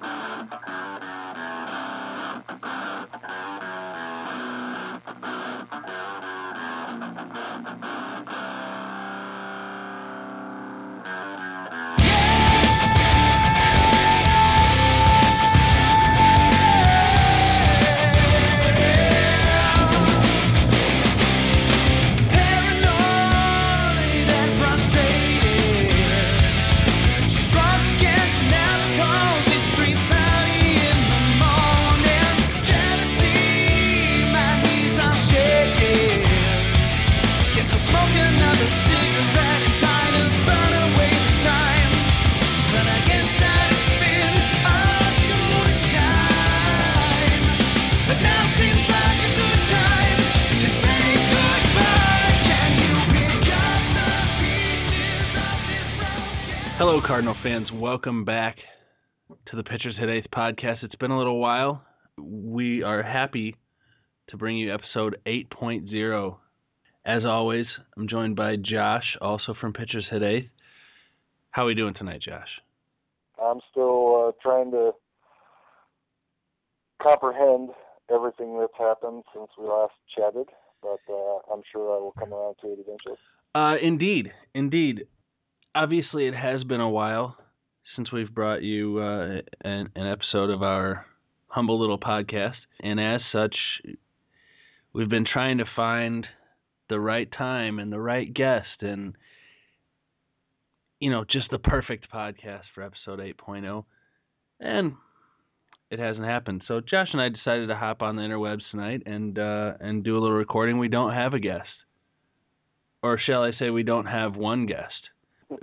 Uh-oh. Cardinal fans. Welcome back to the Pitchers Hit Eighth podcast. It's been a little while. We are happy to bring you episode 8.0. As always, I'm joined by Josh, also from Pitchers Hit Eighth. How are we doing tonight, Josh? I'm still uh, trying to comprehend everything that's happened since we last chatted, but uh, I'm sure I will come around to it eventually. Uh, indeed, indeed. Obviously, it has been a while since we've brought you uh, an, an episode of our humble little podcast, and as such, we've been trying to find the right time and the right guest, and you know, just the perfect podcast for episode 8.0, and it hasn't happened. So Josh and I decided to hop on the interwebs tonight and uh, and do a little recording. We don't have a guest, or shall I say, we don't have one guest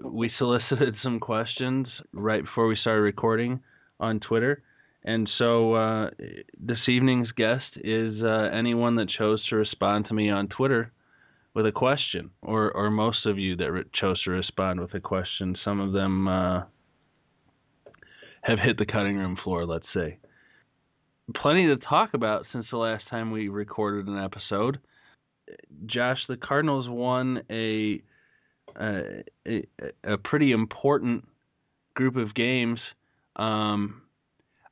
we solicited some questions right before we started recording on Twitter. And so uh, this evening's guest is uh, anyone that chose to respond to me on Twitter with a question, or, or most of you that re- chose to respond with a question. Some of them uh, have hit the cutting room floor, let's say. Plenty to talk about since the last time we recorded an episode. Josh, the Cardinals won a a, a pretty important group of games. Um,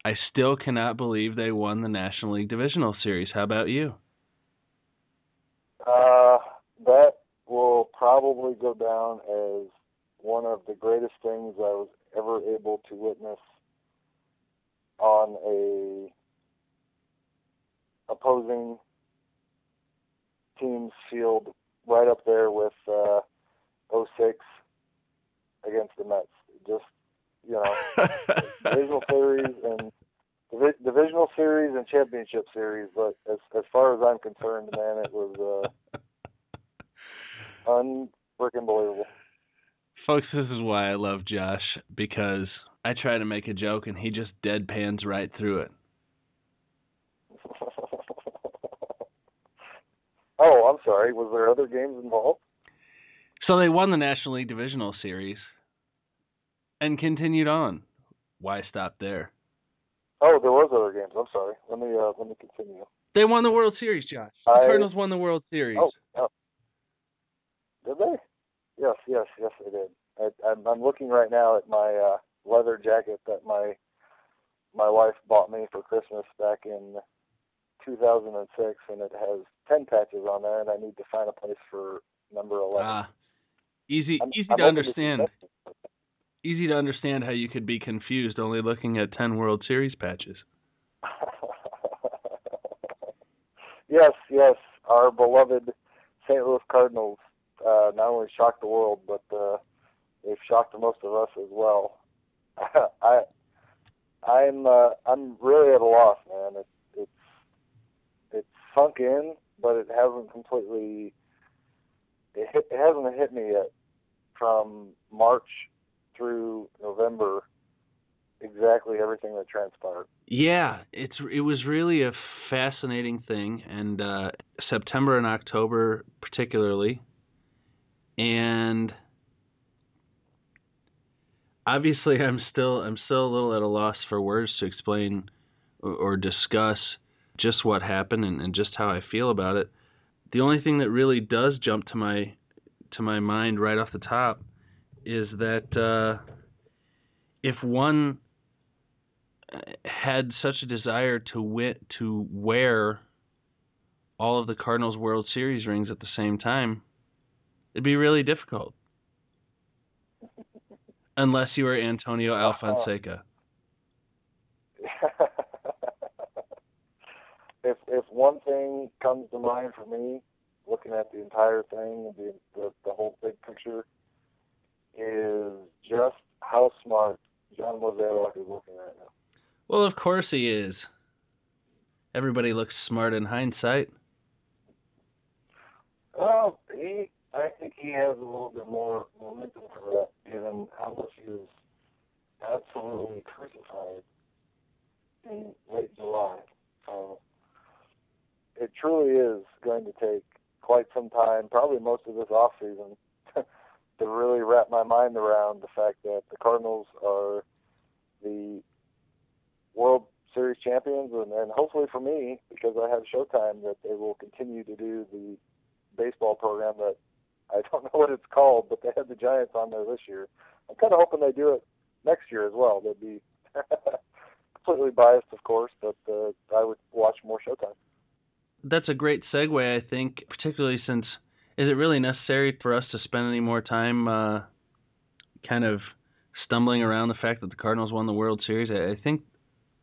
I still cannot believe they won the National League Divisional Series. How about you? Uh, that will probably go down as one of the greatest things I was ever able to witness on a opposing team's field, right up there with uh, 06 against the Mets. Just you know, divisional series and divi- divisional series and championship series. But as as far as I'm concerned, man, it was uh, unfreaking believable. Folks, this is why I love Josh because I try to make a joke and he just deadpans right through it. oh, I'm sorry. Was there other games involved? So they won the National League Divisional Series and continued on. Why stop there? Oh, there was other games. I'm sorry. Let me uh, let me continue. They won the World Series, Josh. The I- Cardinals won the World Series. Oh, oh. Did they? Yes, yes, yes, they did. I, I'm, I'm looking right now at my uh, leather jacket that my my wife bought me for Christmas back in 2006, and it has 10 patches on there, and I need to find a place for number 11. Ah, easy, I'm- easy I'm to understand. suggestions. Easy to understand how you could be confused only looking at ten World Series patches. yes, yes, our beloved St. Louis Cardinals uh, not only shocked the world, but uh, they've shocked most of us as well. I, I'm, uh, I'm really at a loss, man. It's, it's, it's sunk in, but it hasn't completely. It, hit, it hasn't hit me yet. From March through November, exactly everything that transpired. Yeah, it's it was really a fascinating thing, and uh, September and October particularly, and obviously I'm still I'm still a little at a loss for words to explain or, or discuss just what happened and, and just how I feel about it. The only thing that really does jump to my to my mind right off the top is that uh, if one had such a desire to wit to wear all of the Cardinals World Series rings at the same time, it'd be really difficult. Unless you were Antonio Alfonseca. if if one thing comes to mind for me, looking at the entire thing, the the, the whole big picture, is just how smart John Mozeliak is looking right now. Well, of course he is. Everybody looks smart in hindsight. Well, he, I think he has a little bit more momentum for that, given how much he was absolutely crucified in late July. So it truly is going to take quite some time, probably most of this off season, to really wrap my mind around the fact that the Cardinals are the World Series champions, and, and hopefully for me, because I have Showtime, that they will continue to do the baseball program that I don't know what it's called, but they had the Giants on there this year. I'm kind of hoping they do it next year as well. They'd be completely biased, of course, but uh, I would watch more Showtime. That's a great segue, I think, particularly since is it really necessary for us to spend any more time uh, kind of stumbling around the fact that the Cardinals won the World Series? I, think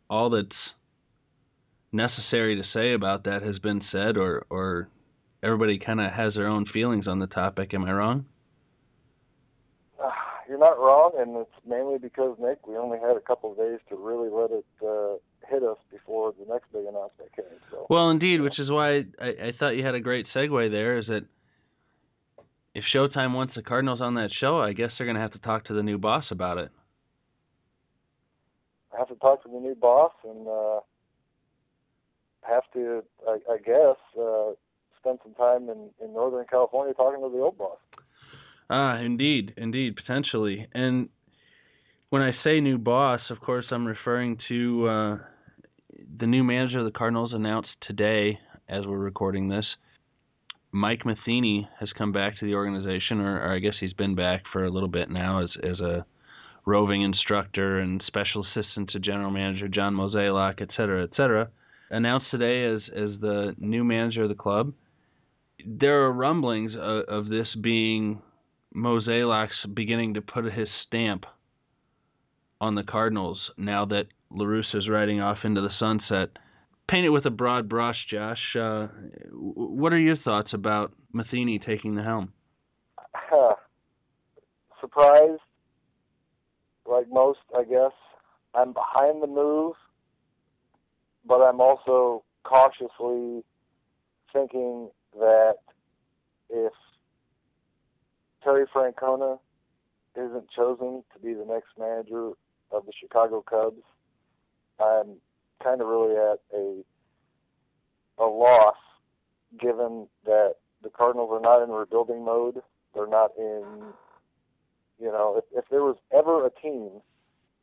all that's necessary to say about that has been said, or or everybody kind of has their own feelings on the topic. Am I wrong? Uh, you're not wrong, and it's mainly because Nick, we only had a couple days to really let it uh, hit us before the next big announcement came. So. Well, indeed, which is why I, I thought you had a great segue there. Is that if Showtime wants the Cardinals on that show, I guess they're going to have to talk to the new boss about it. I have to talk to the new boss and uh, have to, I, I guess, uh, spend some time in, in Northern California talking to the old boss. Ah, indeed, indeed, potentially. And when I say new boss, of course, I'm referring to uh, the new manager of the Cardinals announced today, as we're recording this. Mike Matheny has come back to the organization, or, or I guess he's been back for a little bit now as as a roving instructor and special assistant to general manager John Mozeliak, et cetera, et cetera. Announced today as as the new manager of the club. There are rumblings of, of this being Mozeliak's beginning to put his stamp on the Cardinals now that La is riding off into the sunset. Paint it with a broad brush, Josh. Uh, what are your thoughts about Matheny taking the helm? Surprised, like most, I guess. I'm behind the move, but I'm also cautiously thinking that if Terry Francona isn't chosen to be the next manager of the Chicago Cubs, I'm kind of really at a a loss, given that the Cardinals are not in rebuilding mode. They're not in, you know, if, if there was ever a team,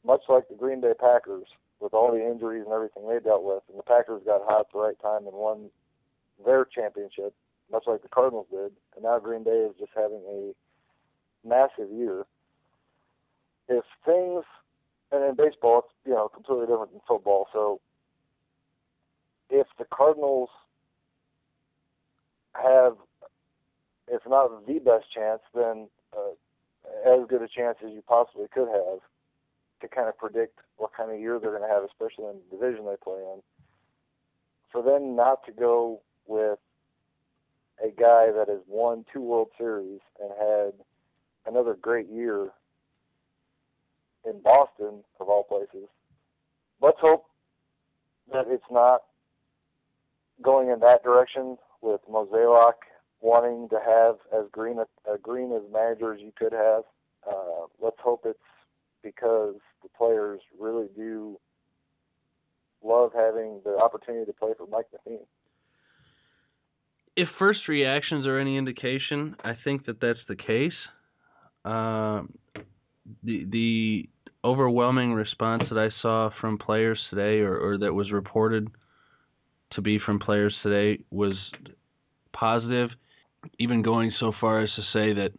much like the Green Bay Packers, with all the injuries and everything they dealt with, and the Packers got hot at the right time and won their championship, much like the Cardinals did, and now Green Bay is just having a massive year. If things, and in baseball, it's you know completely different than football. So if the Cardinals have, if not the best chance, then uh, as good a chance as you possibly could have to kind of predict what kind of year they're going to have, especially in the division they play in. For them not to go with a guy that has won two World Series and had another great year in Boston, of all places. Let's hope that it's not going in that direction with Mozeliak wanting to have as green a, a green as manager as you could have. Uh, let's hope it's because the players really do love having the opportunity to play for Mike Matheny. If first reactions are any indication, I think that that's the case. Uh, the the overwhelming response that I saw from players today, or, or that was reported to be from players today, was positive. Even going so far as to say that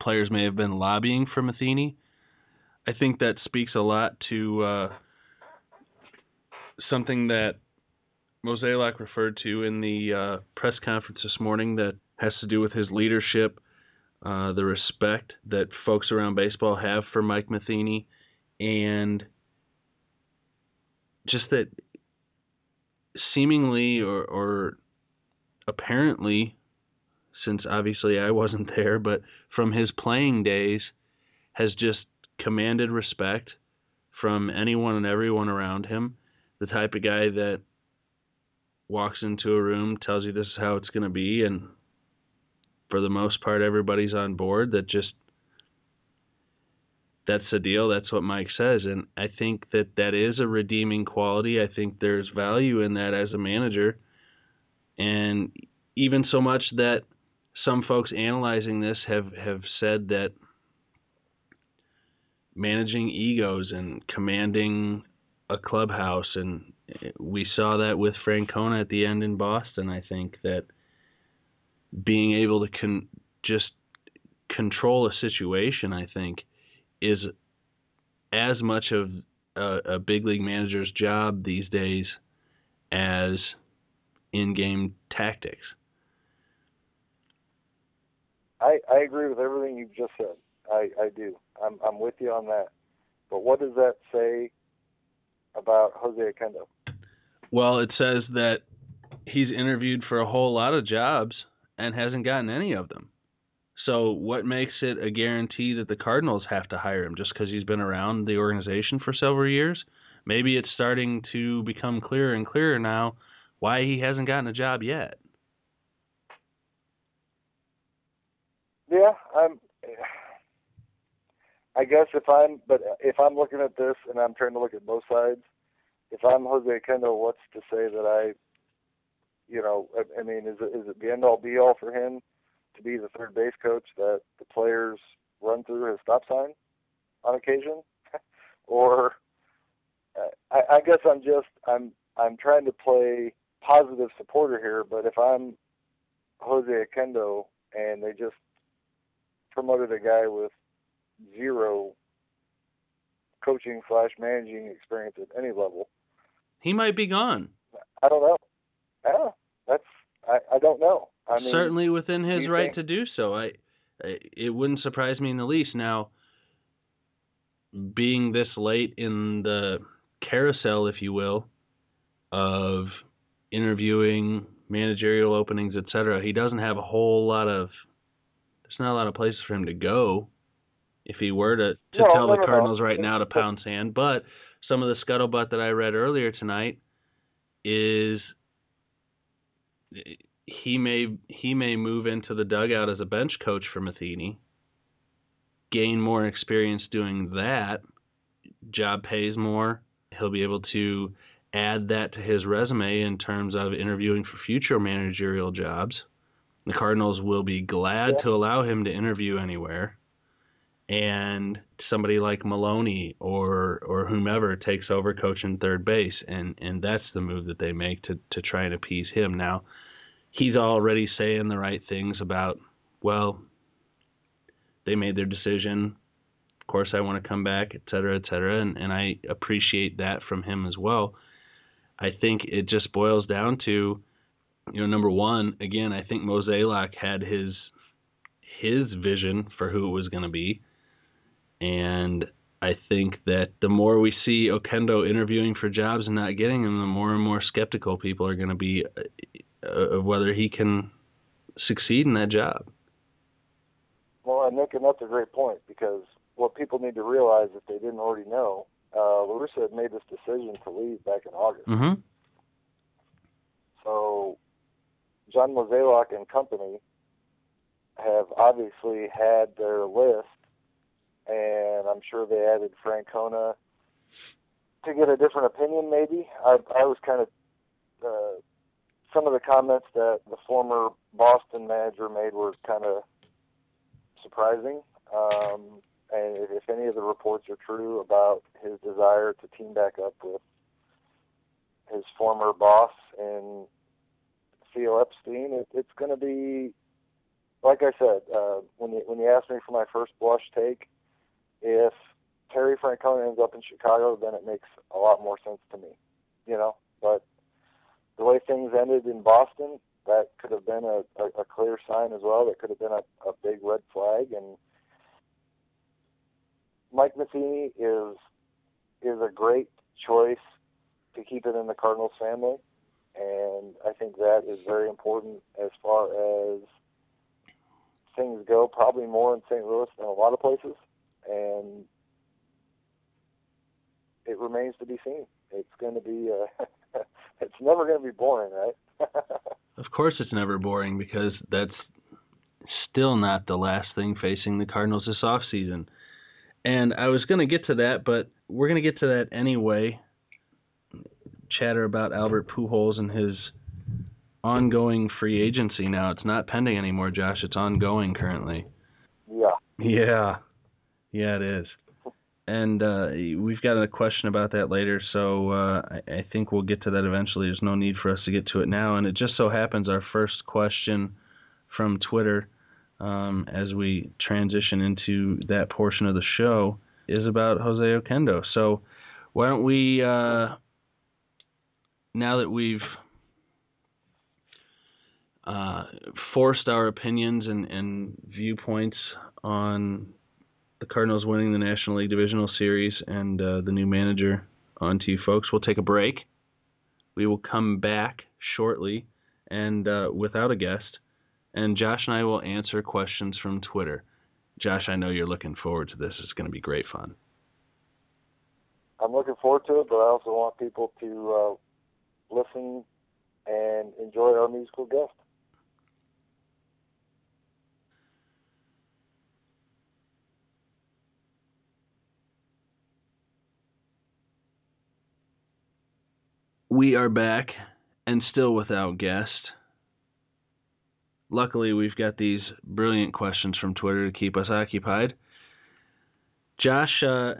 players may have been lobbying for Matheny. I think that speaks a lot to uh, something that Mozeliak referred to in the uh, press conference this morning that has to do with his leadership, uh, the respect that folks around baseball have for Mike Matheny, and just that seemingly or, or apparently, since obviously I wasn't there, but from his playing days, has just commanded respect from anyone and everyone around him. The type of guy that walks into a room, tells you this is how it's going to be, and for the most part, everybody's on board. That just that's the deal. That's what Mike says, and I think that that is a redeeming quality. I think there's value in that as a manager, and even so much that some folks analyzing this have have said that managing egos and commanding a clubhouse and we saw that with Francona at the end in Boston I think that being able to con- just control a situation I think is as much of a, a big league manager's job these days as in-game tactics. I I agree with everything you've just said. I I do. I'm I'm with you on that. But what does that say about Jose Oquendo? Well, it says that he's interviewed for a whole lot of jobs and hasn't gotten any of them. So, what makes it a guarantee that the Cardinals have to hire him just because he's been around the organization for several years? Maybe it's starting to become clearer and clearer now why he hasn't gotten a job yet. Yeah, I'm. I guess if I'm, but if I'm looking at this and I'm trying to look at both sides, if I'm Jose Oquendo, what's to say that I, you know, I, I mean, is it is it the end all be all for him to be the third base coach that the players run through his stop sign on occasion, or I, I guess I'm just I'm I'm trying to play positive supporter here, but if I'm Jose Oquendo and they just promoted a guy with zero coaching slash managing experience at any level. He might be gone. I don't know. Yeah, I, I don't know. I mean, Certainly within his right think- to do so. I, I it wouldn't surprise me in the least. Now, being this late in the carousel, if you will, of interviewing managerial openings, etc., he doesn't have a whole lot of. There's not a lot of places for him to go. If he were to, to No, tell no, the no. Cardinals right now to pound sand, but some of the scuttlebutt that I read earlier tonight is he may he may move into the dugout as a bench coach for Matheny, gain more experience doing that. Job pays more. He'll be able to add that to his resume in terms of interviewing for future managerial jobs. The Cardinals will be glad Yeah. to allow him to interview anywhere. And somebody like Maloney or or whomever takes over coaching third base and, and that's the move that they make to, to try and appease him. Now he's already saying the right things about, well, they made their decision. Of course, I want to come back, et cetera, et cetera. And, and I appreciate that from him as well. I think it just boils down to, you know, number one, again, I think Mozeliak had his his vision for who it was going to be. And I think that the more we see Oquendo interviewing for jobs and not getting them, the more and more skeptical people are going to be uh, of whether he can succeed in that job. Well, and Nick, and that's a great point because what people need to realize, if they didn't already know, uh, La Russa had made this decision to leave back in August. Mm-hmm. So, John Mozeliak and company have obviously had their list, and I'm sure they added Francona to get a different opinion. Maybe I, I was kind of uh, some of the comments that the former Boston manager made were kind of surprising. Um, and if, any of the reports are true about his desire to team back up with his former boss in Theo Epstein, it, it's going to be, like I said, uh, when you when you asked me for my first blush take, if Terry Francona ends up in Chicago, then it makes a lot more sense to me. you know, but the way things ended in Boston, that could have been a, a, a clear sign as well. That could have been a, a big red flag. And Mike Matheny is is a great choice to keep it in the Cardinals family, and I think that is very important as far as things go. Probably more in St. Louis than a lot of places, and it remains to be seen. It's going to be. Uh, it's never going to be boring, right? Of course, it's never boring because that's still not the last thing facing the Cardinals this offseason. And I was going to get to that, but we're going to get to that anyway. Chatter about Albert Pujols and his ongoing free agency now. It's not pending anymore, Josh. It's ongoing currently. yeah. Yeah. Yeah, it is. And uh, we've got a question about that later, so uh, I, I think we'll get to that eventually. There's no need for us to get to it now. And it just so happens our first question from Twitter um, as we transition into that portion of the show is about Jose Oquendo. So why don't we, uh, now that we've uh, forced our opinions and, and viewpoints on the Cardinals winning the National League Divisional Series and uh, the new manager on to you folks. We'll take a break. We will come back shortly and uh, without a guest, and Josh and I will answer questions from Twitter. Josh, I know you're looking forward to this. It's going to be great fun. I'm looking forward to it, but I also want people to uh, listen and enjoy our musical guest. We are back and still without guest. Luckily, we've got these brilliant questions from Twitter to keep us occupied. Josh, uh,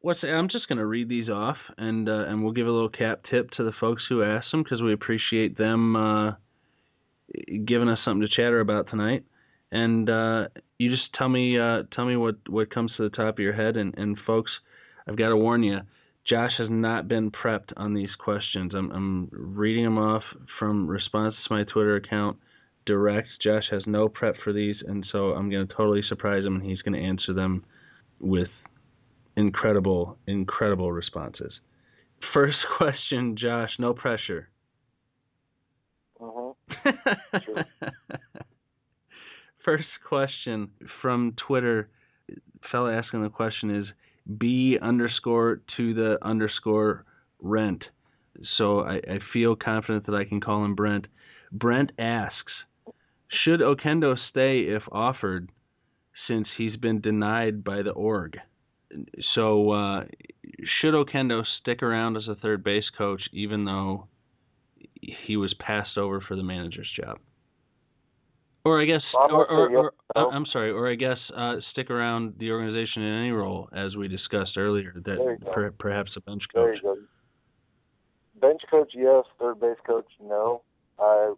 what's I'm just going to read these off, and uh, and we'll give a little cap tip to the folks who asked them because we appreciate them uh, giving us something to chatter about tonight. And uh, you just tell me uh, tell me what, what comes to the top of your head, and, and folks, I've got to warn you. Josh has not been prepped on these questions. I'm, I'm reading them off from responses to my Twitter account direct. Josh has no prep for these, and so I'm going to totally surprise him, and he's going to answer them with incredible, incredible responses. First question, Josh, no pressure. hmm First question from Twitter, fella asking the question is B underscore to the underscore rent. So I, I feel confident that I can call him Brent. Brent asks, should Oquendo stay if offered since he's been denied by the org? So uh, should Oquendo stick around as a third base coach even though he was passed over for the manager's job? Or I guess, or, or, or. I'm sorry, or I guess uh, stick around the organization in any role, as we discussed earlier, that There you go. per, perhaps a bench coach. Bench coach, yes. Third base coach, no. I,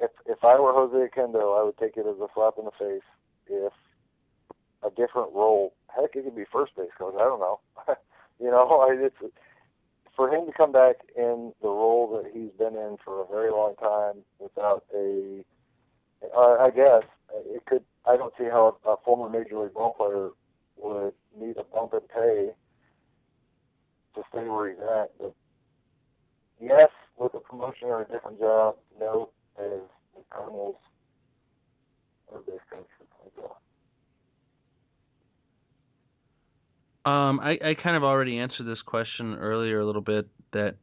if if I were Jose Oquendo, I would take it as a slap in the face. If a different role, heck, it could be first base coach. I don't know. you know, I, it's for him to come back in the role that he's been in for a very long time without a. Uh, I guess it could. I don't see how a, former major league ball player would need a bump in pay to stay where he's at. But yes, with a promotion or a different job, no, as the Cardinals or this 2012. Um, I, I kind of already answered this question earlier a little bit that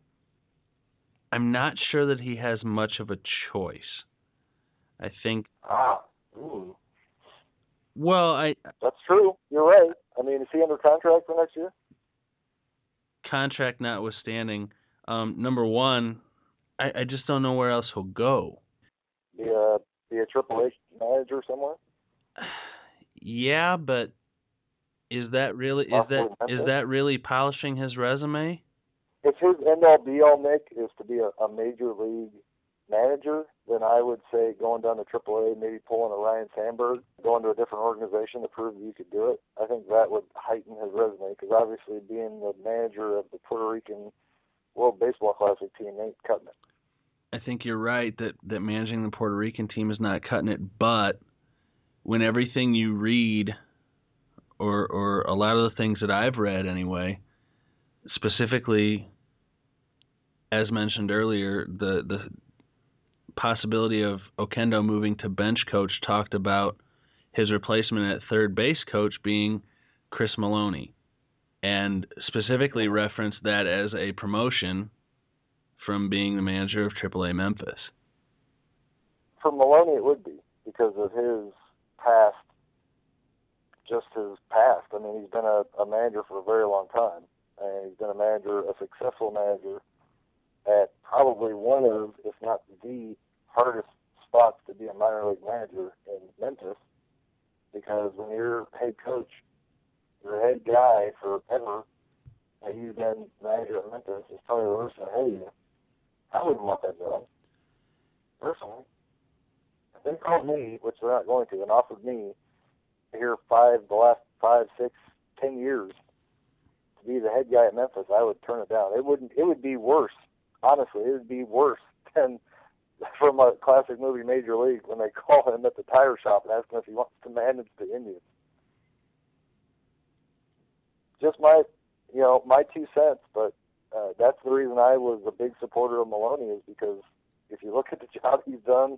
I'm not sure that he has much of a choice. I think, Ah, ooh, well, I that's true. You're right. I mean, is he under contract for next year? contract notwithstanding, um, number one, I, I just don't know where else he'll go. Be a be a Triple H manager somewhere? Yeah, but is that really is that is that really polishing his resume? If his end all be all, Nick, is to be a, a major league manager, then I would say going down to AAA, maybe pulling a Ryne Sandberg, going to a different organization to prove that you could do it. I think that would heighten his resume because obviously being the manager of the Puerto Rican World Baseball Classic team ain't cutting it. I think you're right that that managing the Puerto Rican team is not cutting it, but when everything you read or or a lot of the things that I've read anyway, specifically as mentioned earlier, the the possibility of Oquendo moving to bench coach talked about his replacement at third base coach being Chris Maloney and specifically referenced that as a promotion from being the manager of AAA Memphis. For Maloney, it would be because of his past, just his past. I mean, he's been a, a manager for a very long time, and he's been a manager, a successful manager, at probably one of, if not the hardest spots to be a minor league manager in Memphis, because when you're head coach, your head guy forever, and you've been manager at Memphis, is Tony La Russa. Hey, I wouldn't want that job, personally. If they called me, which they're not going to, and offered me here five, the last five, six, ten years to be the head guy at Memphis, I would turn it down. It wouldn't. It would be worse. Honestly, it would be worse than from a classic movie Major League when they call him at the tire shop and ask him if he wants to manage the Indians. Just my, you know, my two cents, but uh, that's the reason I was a big supporter of Maloney is because if you look at the job he's done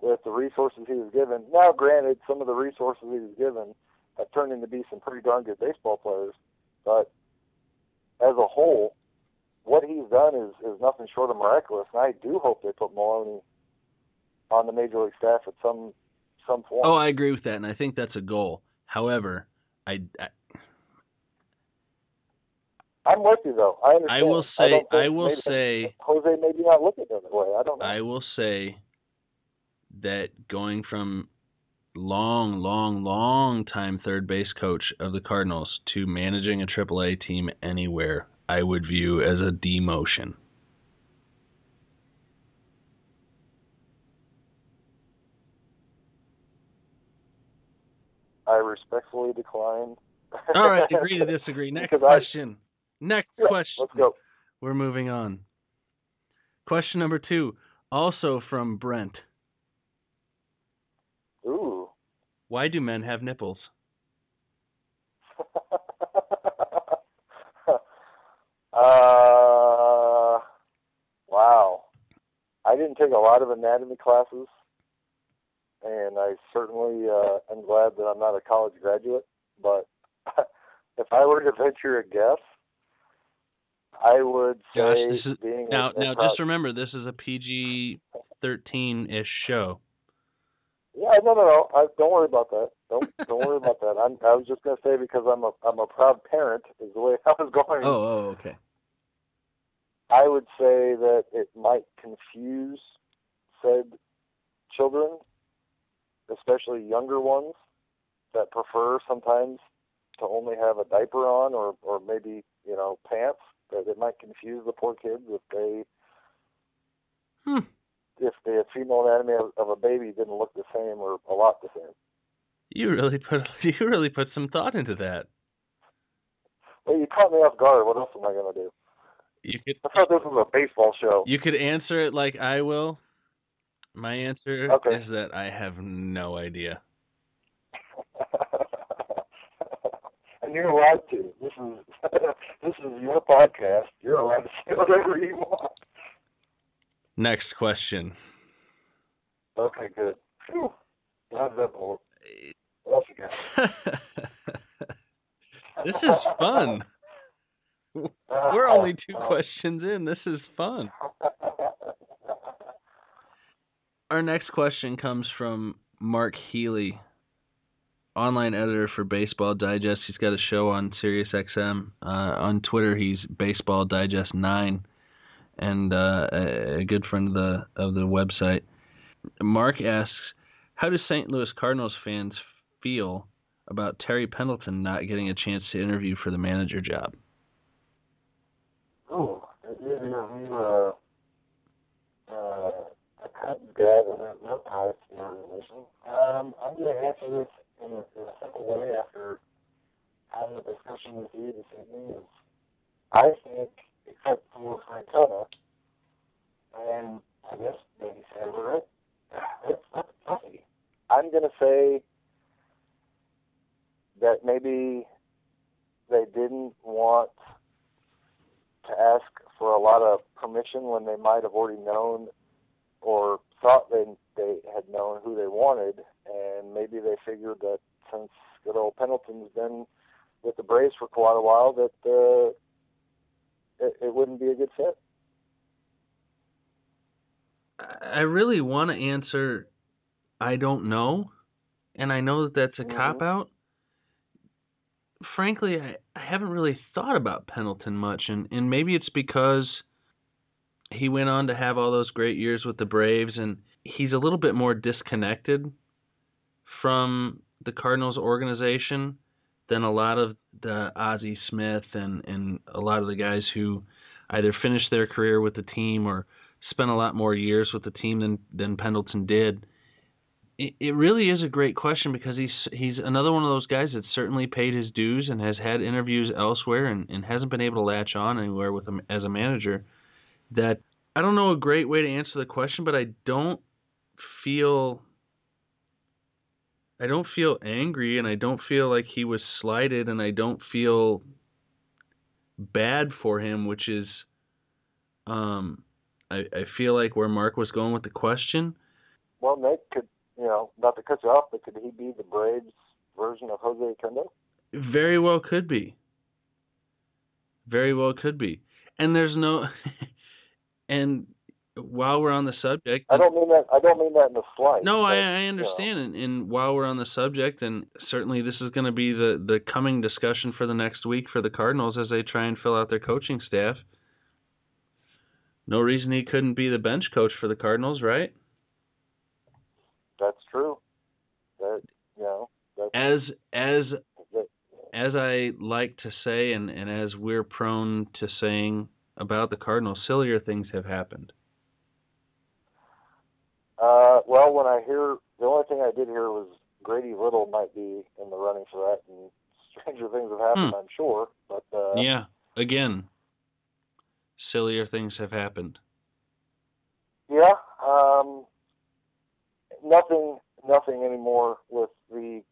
with the resources he was given. Now, granted, some of the resources he was given have turned into be some pretty darn good baseball players, but as a whole, what he's done is, is nothing short of miraculous, and I do hope they put Maloney on the major league staff at some some point. Oh, I agree with that, and I think that's a goal. However, I, I I'm with you though. I understand. I will say don't I will maybe- say Jose maybe not look at it that way. I don't know. I will say that going from long, long, long time third base coach of the Cardinals to managing a AAA team anywhere, I would view as a demotion. I respectfully decline. All right, agree to disagree. Next Because I- question. Next Yeah, question. Let's go. We're moving on. Question number two, also from Brent. Ooh. Why do men have nipples? uh, wow. I didn't take a lot of anatomy classes, and I certainly uh, am glad that I'm not a college graduate. But if I were to venture a guess, I would Josh, say this is- being Now, now, just remember, this is a PG thirteen ish show. Yeah, no, no, no. I, don't worry about that. Don't don't worry about that. I'm, I was just gonna say because I'm a I'm a proud parent is the way I was going. Oh, oh, okay. I would say that it might confuse said children, especially younger ones that prefer sometimes to only have a diaper on or or maybe you know pants. That it might confuse the poor kids if they Hmm. if the female anatomy of, of a baby didn't look the same or a lot the same. You really put you really put some thought into that. Well, you caught me off guard. What else am I gonna do? You could I thought this was a baseball show. you could answer it like I will. My answer Okay. is that I have no idea. and you're allowed to. This is this is your podcast. You're allowed to say whatever you want. Next question. Okay, good. Phew. How's that boy? Eh. What else you got? this is fun. We're only two questions in. This is fun. Our next question comes from Mark Healy, online editor for Baseball Digest. He's got a show on SiriusXM. Uh, on Twitter, he's Baseball Digest Nine, and uh, a a good friend of the of the website. Mark asks, "How do St. Louis Cardinals fans feel about Terry Pendleton not getting a chance to interview for the manager job?" Ooh, you interview uh, uh, a Cubs guy that has no ties I'm going to answer this in a, simple way after having a discussion with you this evening. Is I think except for Francona. And I guess maybe right? That's, that's toughie. I'm going to say that maybe they didn't want to ask for a lot of permission when they might have already known or thought they they had known who they wanted, and maybe they figured that since good old Pendleton's been with the Braves for quite a while, that uh, it, it wouldn't be a good fit. I really want to answer I don't know, and I know that that's a Mhm. cop out. Frankly, I, I haven't really thought about Pendleton much, and, and maybe it's because he went on to have all those great years with the Braves, and he's a little bit more disconnected from the Cardinals organization than a lot of the Ozzie Smith and, and a lot of the guys who either finished their career with the team or spent a lot more years with the team than than Pendleton did. It, really is a great question because he's he's another one of those guys that certainly paid his dues and has had interviews elsewhere and, and hasn't been able to latch on anywhere with him as a manager. That I don't know a great way to answer the question, but I don't feel I don't feel angry and I don't feel like he was slighted and I don't feel bad for him, which is um I, I feel like where Mark was going with the question. Well, Nick could, you know, not to cut you off, but could he be the Braves version of Jose Oquendo? Very well could be. Very well could be. And there's no and while we're on the subject I don't mean that. I don't mean that in a slight. No, I, but, I you know, understand, and, and while we're on the subject, and certainly this is going to be the the coming discussion for the next week for the Cardinals as they try and fill out their coaching staff. No reason he couldn't be the bench coach for the Cardinals, right? That's true. That you know, that's, As as that, as I like to say, and and as we're prone to saying about the Cardinals, sillier things have happened. Uh, well, when I hear the only thing I did hear was Grady Little might be in the running for that, and stranger things have happened, I'm sure. But uh, Hmm. yeah, again, sillier things have happened. yeah, um, nothing, nothing anymore with the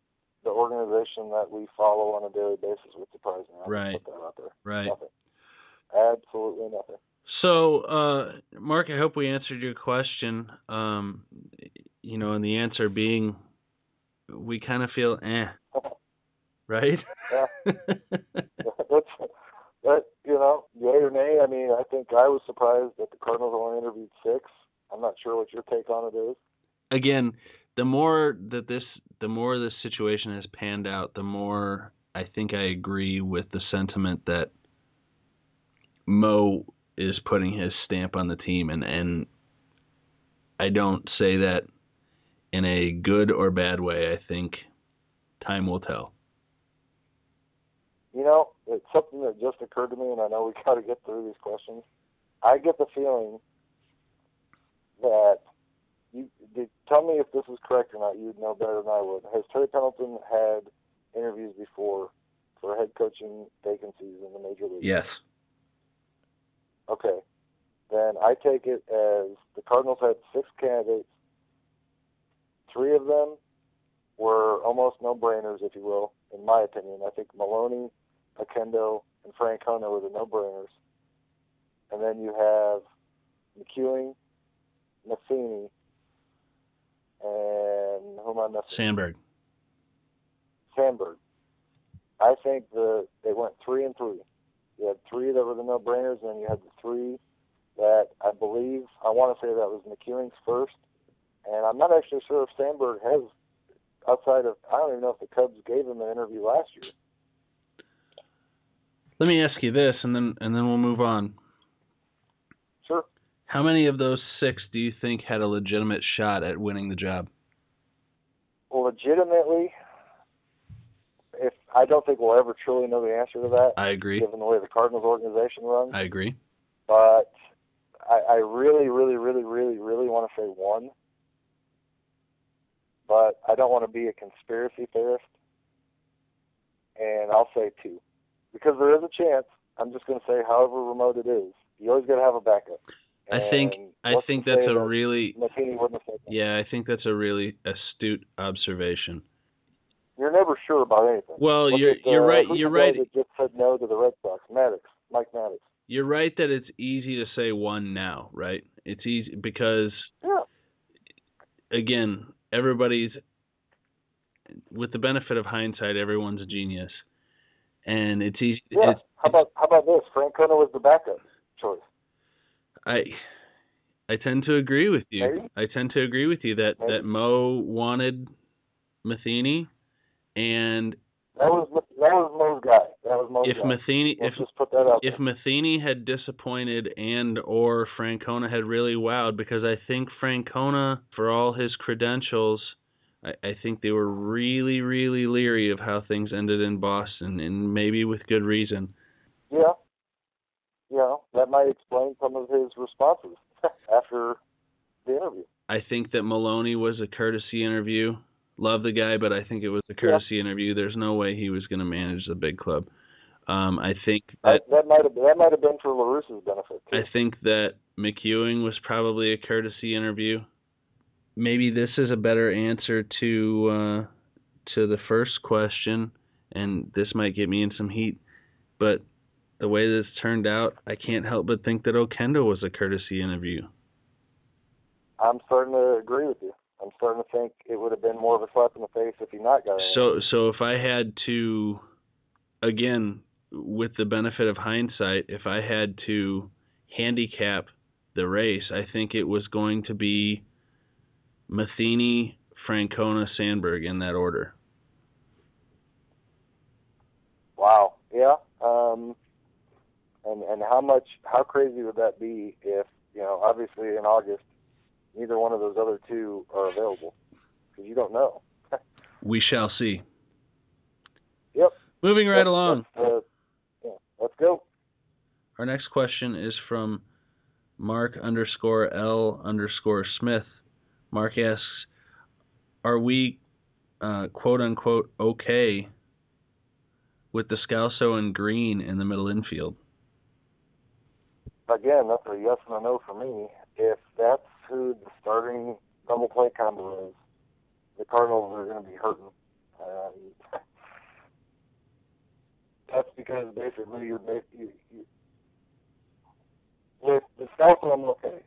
the organization that we follow on a daily basis would surprise me. Right. Put that out there. Right. Nothing. Absolutely nothing. So, uh, Mark, I hope we answered your question. Um, you know, and the answer being, we kind of feel eh, right? Yeah. That's that you know, yay or nay. I mean, I think I was surprised that the Cardinals only interviewed six. I'm not sure what your take on it is. Again, the more that this, the more this situation has panned out, the more I think I agree with the sentiment that Mo is putting his stamp on the team, and and I don't say that in a good or bad way. I think time will tell. You know, it's something that just occurred to me, and I know we got to get through these questions. I get the feeling that you did, tell me if this is correct or not. You'd know better than I would. Has Terry Pendleton had interviews before for head coaching vacancies in the major leagues? Yes. Okay. Then I take it as the Cardinals had six candidates. Three of them were almost no-brainers, if you will, in my opinion. I think Maloney, Oquendo, and Francona were the no-brainers. And then you have McEwing, Matheny, and who am I missing? Sandberg. Sandberg. I think the they went three and three. You had three that were the no-brainers, and then you had the three that I believe I want to say that was McEwing's first, and I'm not actually sure if Sandberg has outside of I don't even know if the Cubs gave him an interview last year. Let me ask you this, and then and then we'll move on. How many of those six do you think had a legitimate shot at winning the job? Well, legitimately, if I don't think we'll ever truly know the answer to that, I agree. given the way the Cardinals organization runs. I agree. but I, I really, really, really, really, really want to say one. But I don't want to be a conspiracy theorist, and I'll say two, because there is a chance. I'm just going to say, however remote it is, You always got to have a backup. I think I think that's a that really Matheny wouldn't have said that? yeah, I think that's a really astute observation. You're never sure about anything. Well, Look you're at, uh, you're right. You're right. Just said no to the Red Sox. Maddux, Mike Maddux. You're right that it's easy to say one now, right? It's easy because Yeah. again, everybody's with the benefit of hindsight, everyone's a genius, and it's easy. Yeah. It's, how about how about this? Francona was the backup choice. I I tend to agree with you. Maybe. I tend to agree with you that Maybe. that Mo wanted Matheny, and That was that was Mo's guy. That was Mo's if guy. Matheny if Let's just put that out if Matheny had disappointed and or Francona had really wowed, because I think Francona, for all his credentials, I, I think they were really, really leery of how things ended in Boston, and maybe with good reason. Yeah. You know, that might explain some of his responses after the interview. I think that Maloney was a courtesy interview. Love the guy, but I think it was a courtesy interview. There's no way he was going to manage the big club. Um, I think that That, that might have that might have been for La Russa's benefit too. I think that McEwing was probably a courtesy interview. Maybe this is a better answer to uh, to the first question, and this might get me in some heat. But the way this turned out, I can't help but think that Oquendo was a courtesy interview. I'm starting to agree with you. I'm starting to think it would have been more of a slap in the face if he not got it. So so if I had to, again, with the benefit of hindsight, if I had to handicap the race, I think it was going to be Matheny, Francona, Sandberg in that order. Wow. Yeah. Um, and and how much how crazy would that be if you know obviously in August neither one of those other two are available because you don't know. We shall see. Yep. Moving right Let's- along. Let's, uh, yeah, let's go. Our next question is from Mark underscore L underscore Smith. Mark asks, "Are we, uh, quote unquote, okay with the Descalso and Greene in the middle infield?" Again, that's a yes and a no for me. If that's who the starting double play combo is, the Cardinals are going to be hurting. Um, that's because basically you're you, you, with the Descalso, I'm okay.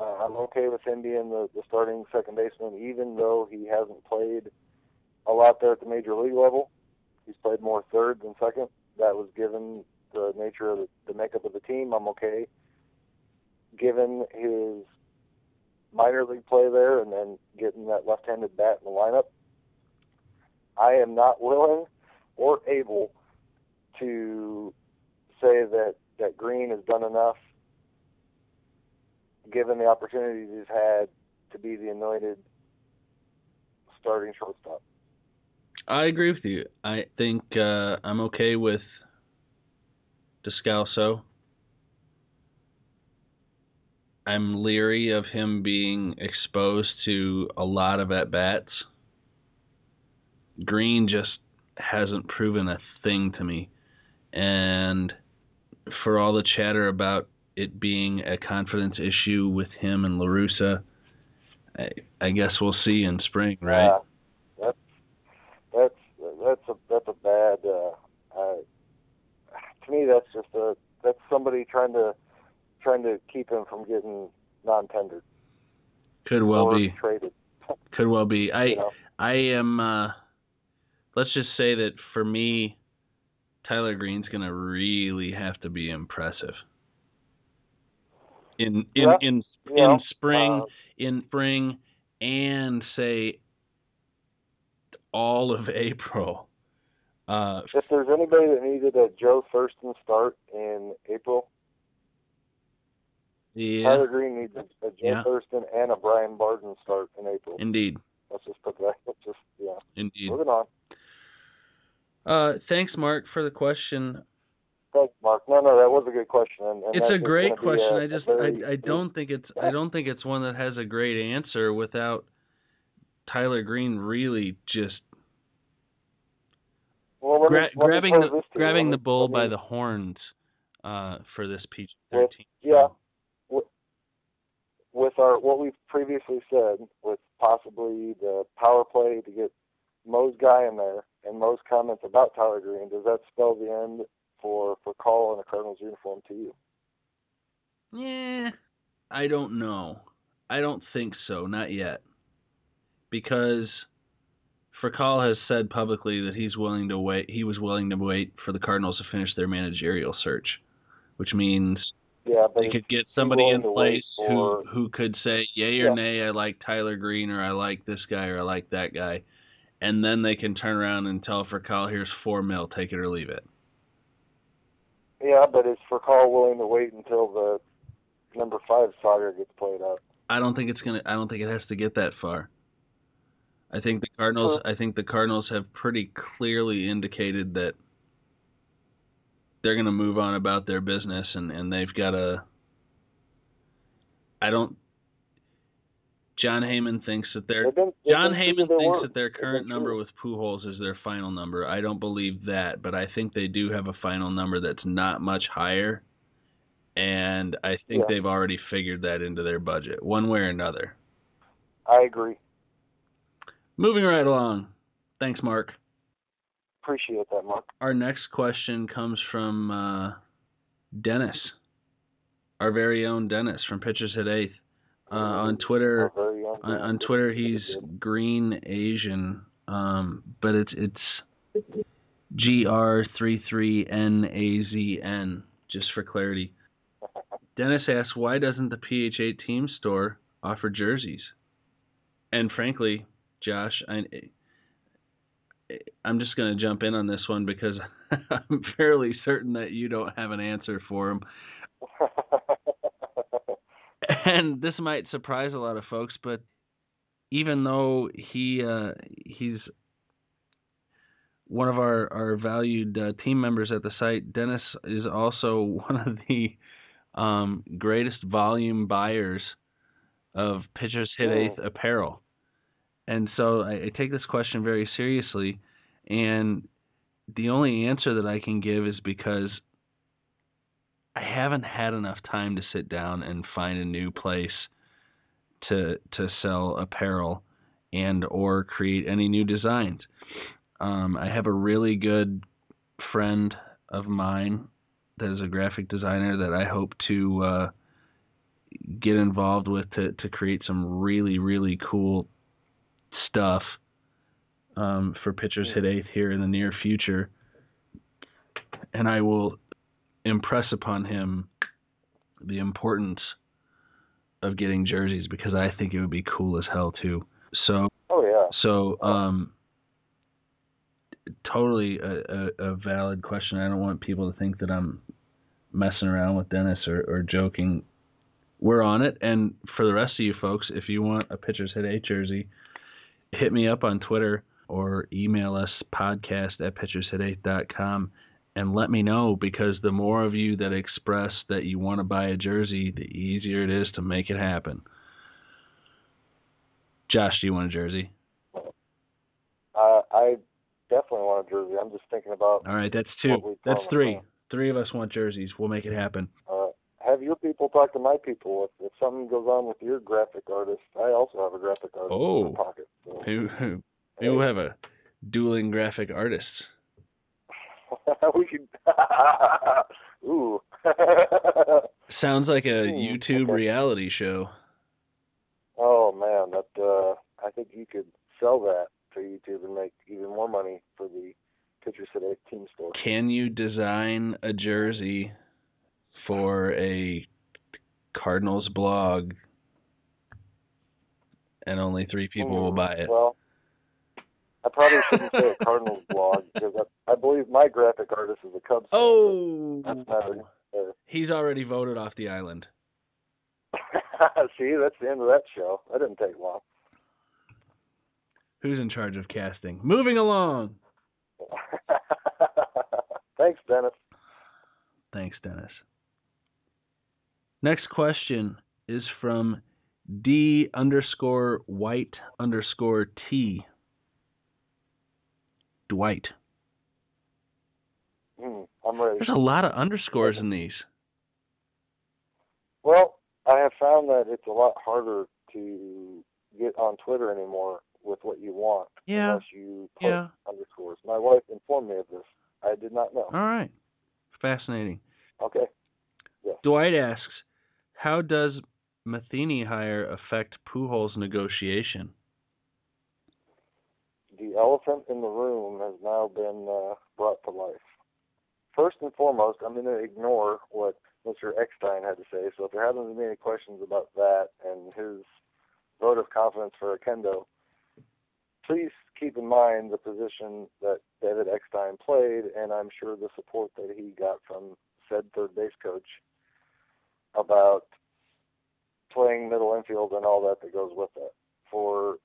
Uh, I'm okay with him being the, the starting second baseman, even though he hasn't played a lot there at the major league level. He's played more third than second. That was given the nature of the, the makeup of the team. I'm okay. Given his minor league play there and then getting that left-handed bat in the lineup, I am not willing or able to say that that Greene has done enough, given the opportunities he's had, to be the anointed starting shortstop. I agree with you. I think uh, I'm okay with Descalso. I'm leery of him being exposed to a lot of at bats. Greene just hasn't proven a thing to me. And for all the chatter about it being a confidence issue with him and La Russa, I, I guess we'll see in spring, right? Uh, that's that's that's a that's a bad. Uh, uh, to me, that's just a that's somebody trying to trying to keep him from getting non-tendered Could well be. traded. Could well be. I You know? I am. Uh, let's just say that for me, Tyler Greene's gonna really have to be impressive. In in Yeah, in in spring uh, in spring and say all of April. Uh, if there's anybody that needed a Joe Thurston start in April, yeah, Tyler Greene needs a, a Joe Yeah. Thurston and a Brian Barden start in April. indeed, Let's just put that. Let's just yeah. indeed. Moving on. Uh, thanks, Mark, for the question. Thanks, Mark. No, no, that was a good question. And, and it's a great question. a- I just very- I, I don't think it's I don't think it's one that has a great answer without Tyler Greene really just Well, gra- grabbing the grabbing the bull by the horns uh, for this PG thirteen. yeah. with our what we've previously said, with possibly the power play to get Mo's guy in there and Mo's comments about Tyler Greene, does that spell the end for for Furcal in a Cardinals uniform to you? Yeah, I don't know. I don't think so, not yet. Because Furcal has said publicly that he's willing to wait. He was willing to wait for the Cardinals to finish their managerial search, which means Yeah, they could get somebody in place wait who who could say yay or Yeah. nay. I like Tyler Greene, or I like this guy, or I like that guy, and then they can turn around and tell Furcal, here's four mil, take it or leave it. yeah, but is for Furcal willing to wait until the number five saga gets played out? I don't think it's gonna. I don't think it has to get that far. I think the Cardinals. I think the Cardinals have pretty clearly indicated that they're gonna move on about their business, and and they've got a. I don't. Jon Heyman thinks that their been- John to Heyman thinks that their current number with Pujols is their final number. I don't believe that, but I think they do have a final number that's not much higher, and I think Yeah. they've already figured that into their budget, one way or another. I agree. Moving right along. Thanks, Mark. Appreciate that, Mark. Our next question comes from uh, Dennis, our very own Dennis from Pitchers Hit Eighth. Uh, on Twitter, Our very own on, on Twitter, he's Green Asian, um, but it's it's G R three three N A Z N. Just for clarity. Dennis asks, why doesn't the PH8 team store offer jerseys? And frankly, Josh, I, I'm just going to jump in on this one because I'm fairly certain that you don't have an answer for him. and this might surprise a lot of folks, but even though he uh, he's one of our our valued uh, team members at the site, Dennis is also one of the um, greatest volume buyers of Pitchers Hit. Eighth apparel, and so I, I take this question very seriously. And the only answer that I can give is because I haven't had enough time to sit down and find a new place to to sell apparel and or create any new designs. Um, I have a really good friend of mine that is a graphic designer that I hope to uh, get involved with to to create some really really cool stuff um, for Pitchers Hit Eighth here in the near future. And I will impress upon him the importance of getting jerseys because I think it would be cool as hell too. So oh yeah. so um totally a, a, a valid question. I don't want people to think that I'm messing around with Dennis or, or joking. We're on it and for the rest of you folks, if you want a Pitchers Hit 8 jersey, hit me up on Twitter or email us podcast at pitchershit8.com and let me know because the more of you that express that you want to buy a jersey, the easier it is to make it happen. Josh, do you want a jersey? I I definitely want a jersey. I'm just thinking about All right, that's two. That's three. Three of us want jerseys. We'll make it happen. uh, have your people talk to my people. If, if something goes on with your graphic artist, I also have a graphic artist Oh. in my pocket. So, maybe we'll have a dueling graphic artists. we could. Ooh. Sounds like a Hmm, YouTube reality show. oh man, that uh, I think you could sell that to YouTube and make even more money for the Pitcher City team store. Can you design a jersey for a Cardinals blog and only three people will Hmm, buy it? Well, I probably shouldn't say a Cardinals blog because I, I believe my graphic artist is a Cubs. fan, Oh, but that's neither. there. he's already voted off the island. See, that's the end of that show. That didn't take long. Who's in charge of casting? Moving along. Thanks, Dennis. Thanks, Dennis. Next question is from D underscore white underscore T. Dwight. I I'm ready. There's a lot of underscores in these. Well, I have found that it's a lot harder to get on Twitter anymore with what you want Yeah. unless you put Yeah. underscores. My wife informed me of this. I did not know. All right. Fascinating. Okay. Dwight asks, how does Matheny hire affect Pujols' negotiation? The elephant in the room has now been uh, brought to life. First and foremost, I'm going to ignore what Mr. Eckstein had to say. So if there happen to be any questions about that and his vote of confidence for Oquendo, please keep in mind the position that David Eckstein played, and I'm sure the support that he got from said third base coach about playing middle infield and all that that goes with it. For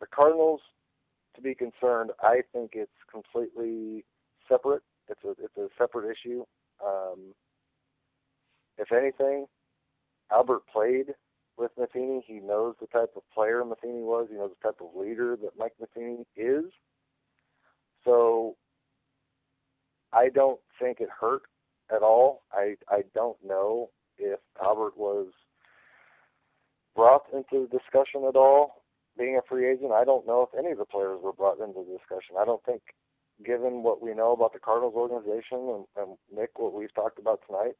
the Cardinals to be concerned, I think it's completely separate. It's a it's a separate issue. Um, if anything, Albert played with Matheny. He knows the type of player Matheny was. He knows the type of leader that Mike Matheny is. So I don't think it hurt at all. I I don't know if Albert was brought into the discussion at all being a free agent. I don't know if any of the players were brought into the discussion. I don't think, given what we know about the Cardinals organization and, and Nick, what we've talked about tonight,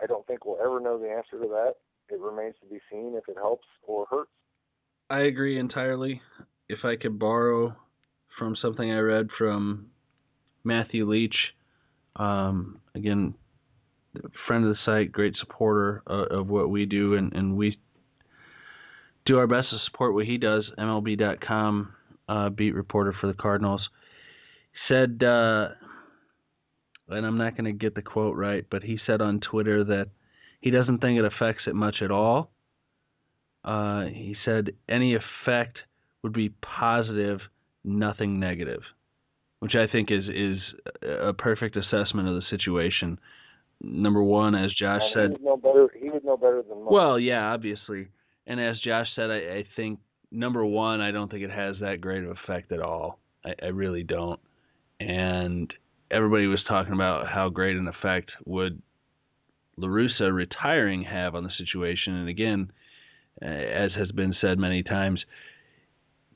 I don't think we'll ever know the answer to that. It remains to be seen if it helps or hurts. I agree entirely. If I could borrow from something I read from Matthew Leach, um, again, friend of the site, great supporter uh, of what we do, and, and we do our best to support what he does. MLB.com uh, beat reporter for the Cardinals said, uh, and I'm not going to get the quote right, but he said on Twitter that he doesn't think it affects it much at all. Uh, he said any effect would be positive, nothing negative, which I think is is a perfect assessment of the situation. Number one, as Josh and said, he would know better. He would know better than most. well, yeah, obviously. And as Josh said, I, I think number one, I don't think it has that great of effect at all. I, I really don't. And everybody was talking about how great an effect would La Russa retiring have on the situation. And again, uh, as has been said many times,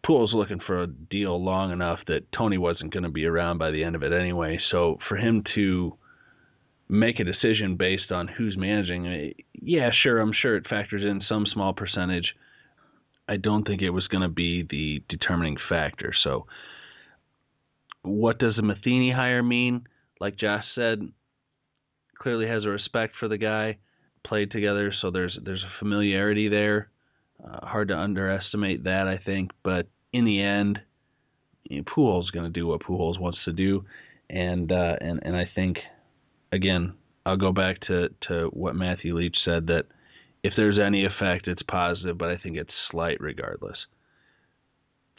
Pool's looking for a deal long enough that Tony wasn't going to be around by the end of it anyway. So for him to make a decision based on who's managing. Yeah, sure, I'm sure it factors in some small percentage. I don't think it was going to be the determining factor. So, what does a Matheny hire mean? Like Josh said, clearly has a respect for the guy, played together, so there's there's a familiarity there. Uh, hard to underestimate that, I think. But in the end, you know, Pujols going to do what Pujols wants to do, and uh, and and I think again, I'll go back to, to what Matthew Leach said that if there's any effect, it's positive, but I think it's slight regardless.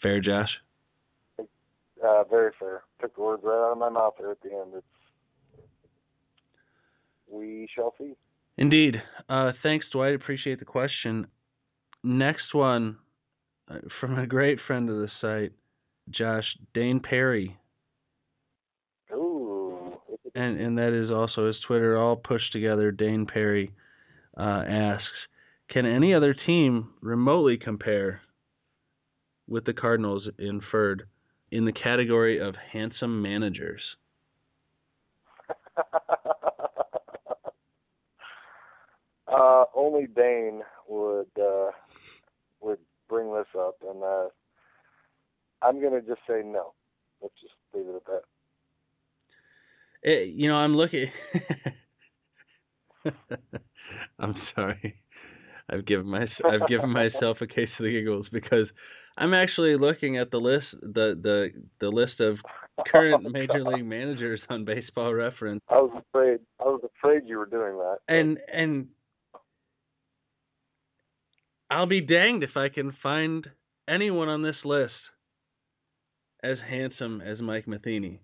Fair, Josh? Uh, very fair. Took the words right out of my mouth there at the end. It's we shall see. Indeed. Uh, thanks, Dwight. Appreciate the question. Next one uh, from a great friend of the site, Josh Dane Perry, and and that is also his Twitter, all pushed together. Dane Perry uh, asks, "Can any other team remotely compare with the Cardinals inferred in the category of handsome managers?" uh, only Dane would uh, would bring this up, and uh, I'm gonna just say no. Let's just leave it at that. Eh, you know, I'm looking. I'm sorry. I've given my I've given myself a case of the giggles because I'm actually looking at the list the the the list of current Oh, major league managers on Baseball Reference, I was afraid. I was afraid you were doing that. and and I'll be danged if I can find anyone on this list as handsome as Mike Matheny.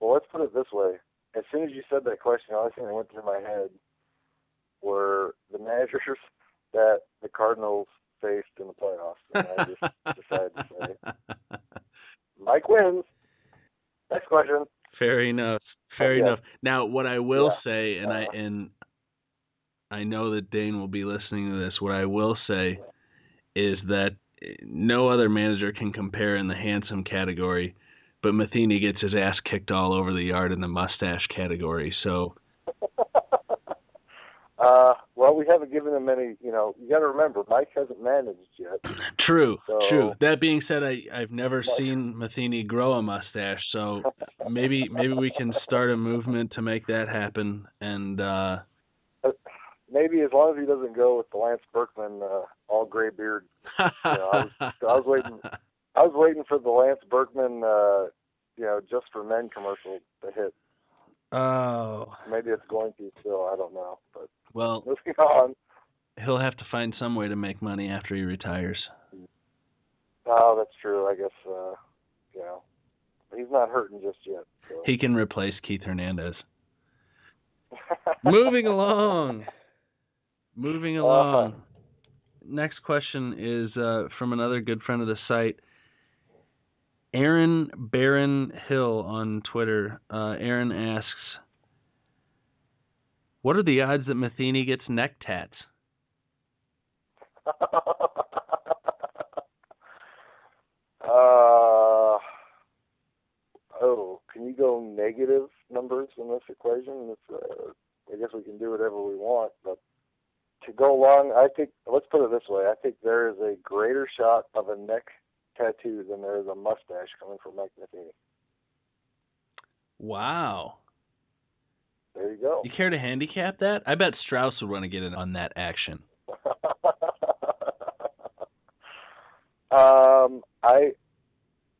Well, let's put it this way. As soon as you said that question, the only thing that went through my head were the managers that the Cardinals faced in the playoffs. And I just decided to say, Mike wins. Next question. Fair enough. Fair enough. Now, what I will Yeah. say, and I Uh, and I know that Dane will be listening to this. What I will say is that no other manager can compare in the handsome category, but Matheny gets his ass kicked all over the yard in the mustache category. So uh, well, we haven't given him any. You know, you got to remember, Mike hasn't managed yet. true, So- true. That being said, I I've never What? seen Matheny grow a mustache, so maybe maybe we can start a movement to make that happen. And uh Maybe as long as he doesn't go with the Lance Berkman uh, all gray beard. I was- I was waiting. I was waiting for the Lance Berkman, uh, you know, just for men commercial to hit. Oh Maybe it's going to still. I don't know. But well, moving on. he'll have to find some way to make money after he retires. Oh, that's true. I guess. Uh, you know, he's not hurting just yet. So. He can replace Keith Hernandez. Moving along. Moving Uh-huh. along. Next question is uh, from another good friend of the site, Aaron Barron Hill on Twitter. Uh, Aaron asks, "What are the odds that Matheny gets neck tats?" uh, oh, can you go negative numbers in this equation? Uh, I guess we can do whatever we want, but to go along, I think, let's put it this way, I think there is a greater shot of a neck tattoo than there is a mustache coming from Mike Matheny. Wow. There you go. You care to handicap that? I bet Strauss would want to get in on that action. um, I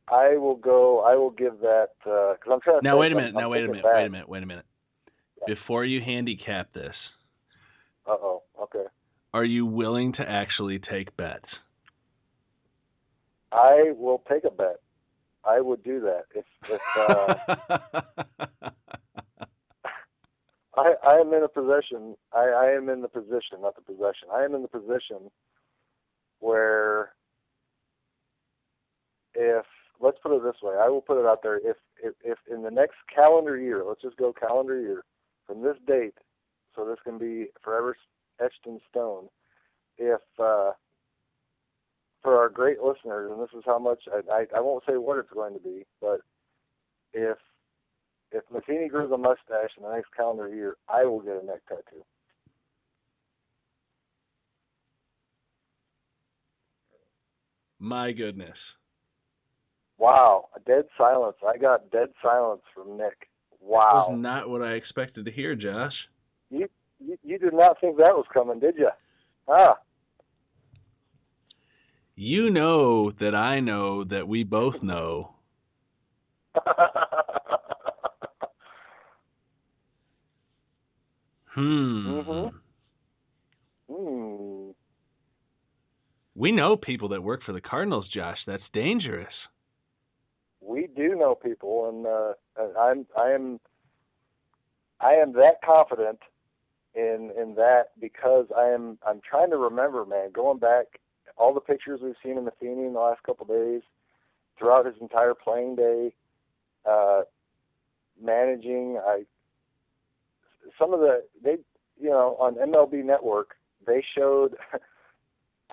I will go. I will give that because I'm trying to. Now wait a minute. I'm Now wait a minute. back. Wait a minute. Wait a minute. Before you handicap this, Uh oh. Okay. are you willing to actually take bets? I will take a bet. I would do that if if uh, I I am in a position. I I am in the position, not the possession. I am in the position where if let's put it this way, I will put it out there. If if if in the next calendar year, let's just go calendar year from this date, so this can be forever etched in stone. If uh, for our great listeners, and this is how much I, I I won't say what it's going to be, but if if Matheny grows a mustache in the next calendar year, I will get a neck tattoo. My goodness. Wow, a dead silence. I got dead silence from Nick. That Wow. was not what I expected to hear, Josh. You, you you did not think that was coming, did you? Ah, You know that I know that we both know. Hmm. Mhm. hmm. We know people that work for the Cardinals, Josh. That's dangerous. We do know people, and uh, I'm I am I am that confident in in that because I am I'm trying to remember, man. Going back, all the pictures we've seen of Matheny in the last couple of days, throughout his entire playing day, uh, managing. I some of the they you know on MLB Network they showed.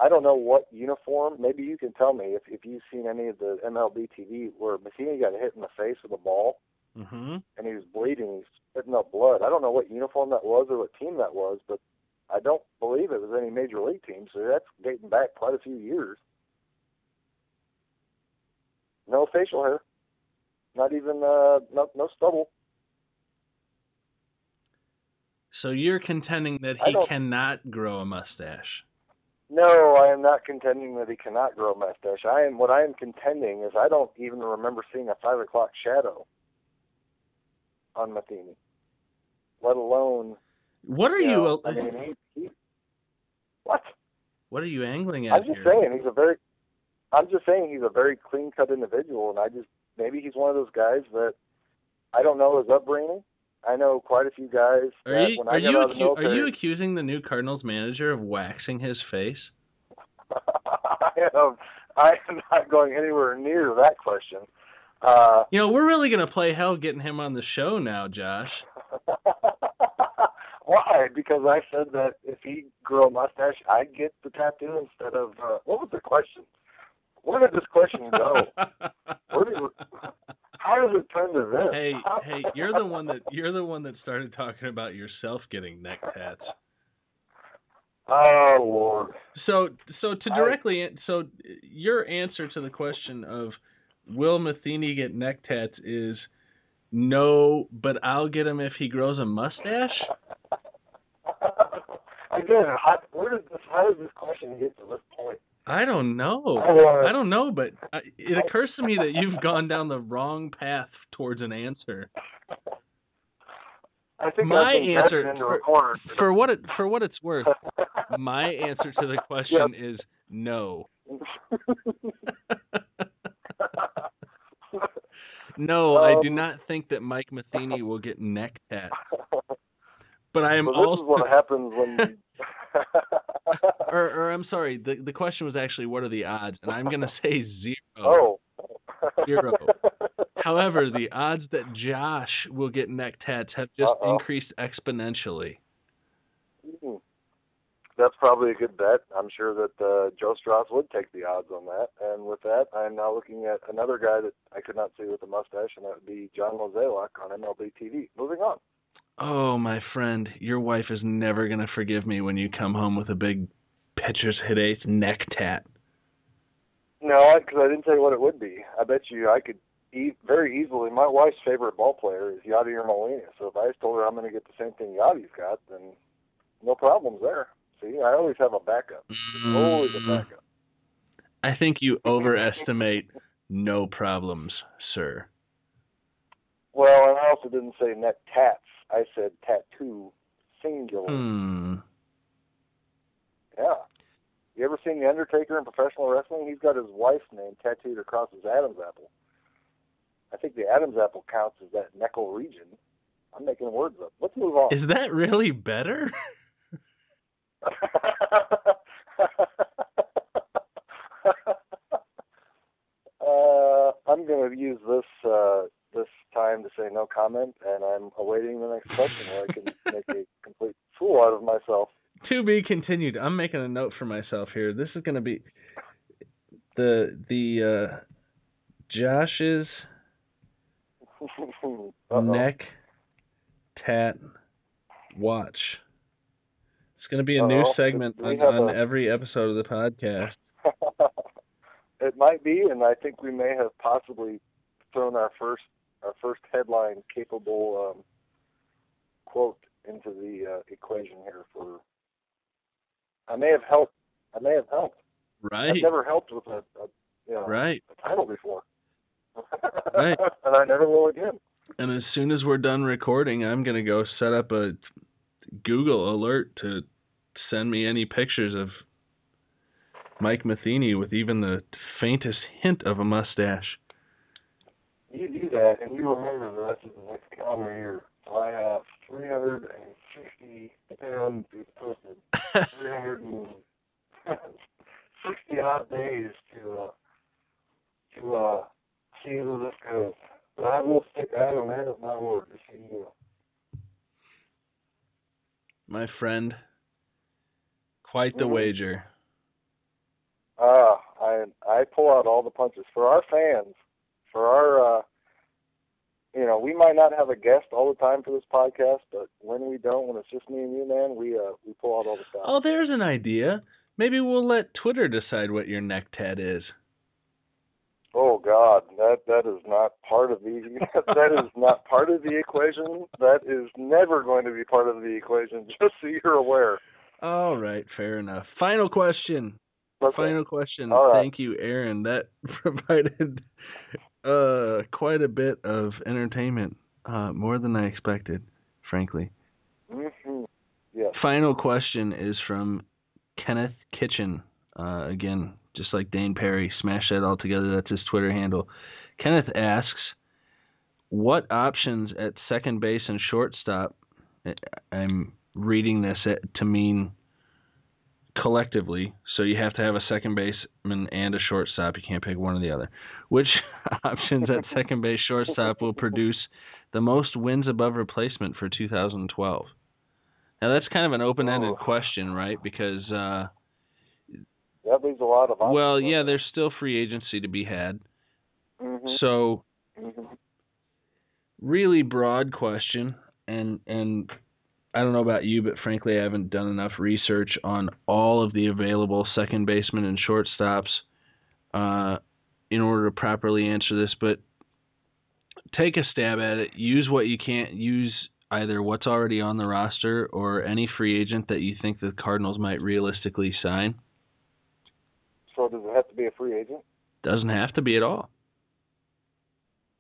I don't know what uniform. Maybe you can tell me if if you've seen any of the MLB TV where Matheny got hit in the face with a ball Mm-hmm. and he was bleeding. He's spitting up blood. I don't know what uniform that was or what team that was, but I don't believe it was any major league team. So that's dating back quite a few years. No facial hair, not even uh, no no stubble. So you're contending that he cannot grow a mustache. No, I am not contending that he cannot grow a mustache. I am what I am contending is I don't even remember seeing a five o'clock shadow on Matheny, let alone. What are you you? know, I mean, what? what are you angling at I'm just here? saying he's a very. I'm just saying he's a very clean cut individual, and I just maybe he's one of those guys that I don't know his upbringing. I know quite a few guys Are you when are I you the accu- are you accusing the new Cardinals manager of waxing his face? I am I am not going anywhere near that question. Uh, You know, we're really gonna play hell getting him on the show now, Josh. why? Because I said that if he grew a mustache, I'd get the tattoo instead of. Uh, what was the question? Where did this question go? Where did how does it turn to this? hey, hey, you're the one that you're the one that started talking about yourself getting neck tats. Oh Lord. So, so to directly, an- so your answer to the question of will Matheny get neck tats is no, but I'll get him if he grows a mustache. Again, how, where did this? How did this question get to this point? I don't know. I wanna- I don't know, but I- it occurs to me that you've gone down the wrong path towards an answer. I think My answer into for- a corner. For what it for what it's worth, my answer to the question is no. No, I do Um, not think that Mike Matheny will get neck tats. But I am this also is what happens when. or, or I'm sorry, the the question was actually what are the odds, and I'm gonna say zero. oh. Zero. However, the odds that Josh will get neck tats have just Uh-oh. increased exponentially. That's probably a good bet. I'm sure that uh, Joe Strauss would take the odds on that. And with that, I'm now looking at another guy that I could not see with a mustache, and that would be John Mozeliak on MLB TV. Moving on. Oh, my friend, your wife is never gonna forgive me when you come home with a big pitcher's hit ace neck tat. No, because I didn't tell you what it would be. I bet you I could e- very easily. My wife's favorite ball player is Yadier Molina. So if I just told her I'm going to get the same thing Yadi's got, then no problems there. See, I always have a backup. Always a Mm, backup. I think you overestimate no problems, sir. Well, and I also didn't say neck tats. I said tattoo, singular. Hmm. Yeah. You ever seen The Undertaker in professional wrestling? He's got his wife's name tattooed across his Adam's apple. I think the Adam's apple counts as that neckle region. I'm making words up. Let's move on. Is that really better? uh, I'm going to use this uh, this time to say no comment, and I'm awaiting the next question where I can make a complete fool out of myself. to be continued. I'm making a note for myself here. This is going to be the the uh Josh's neck tat watch. It's going to be a new Uh-oh. segment on, on a- every episode of the podcast. it might be, and I think we may have possibly thrown our first our first headline capable um, quote into the uh, equation here. For I may have helped. I may have helped. Right. I've never helped with a, a you know Right. a title before. Right. and I never will again. And as soon as we're done recording, I'm going to go set up a Google alert to send me any pictures of Mike Matheny with even the faintest hint of a mustache. You do that, and you remember the rest of the next calendar year. So I have 360, depending on posted, 360 odd days to uh, to uh, see where this goes. But I will stick out on that of my word, just so you. My friend, quite the Mhm. wager. Ah, I I pull out all the punches for our fans, for our uh, you know, we might not have a guest all the time for this podcast, but when we don't, when it's just me and you, man, we uh we pull out all the stops. Oh, there's an idea. Maybe we'll let Twitter decide what your neck tat is. Oh God, that that is not part of the that is not part of the equation. That is never going to be part of the equation. Just so you're aware. All right, fair enough. Final question. Okay. Final question. Right. Thank you, Aaron. That provided uh, quite a bit of entertainment, uh, more than I expected, frankly. hmm Yes. Final question is from Kenneth Kitchen. Uh, again, just like Dane Perry, smash that all together. That's his Twitter handle. Kenneth asks, "What options at second base and shortstop?" I'm reading this to mean collectively. So you have to have a second baseman and a shortstop. You can't pick one or the other. Which options at second base, shortstop will produce the most wins above replacement for 2012? Now that's kind of an open-ended Oh. question, right? Because uh, That leaves a lot of options. well, yeah, there's still free agency to be had. hmm So hmm really broad question and and I don't know about you, but frankly I haven't done enough research on all of the available second basemen and shortstops uh, in order to properly answer this, but take a stab at it. Use what you can't use either what's already on the roster or any free agent that you think the Cardinals might realistically sign. So does it have to be a free agent? Doesn't have to be at all.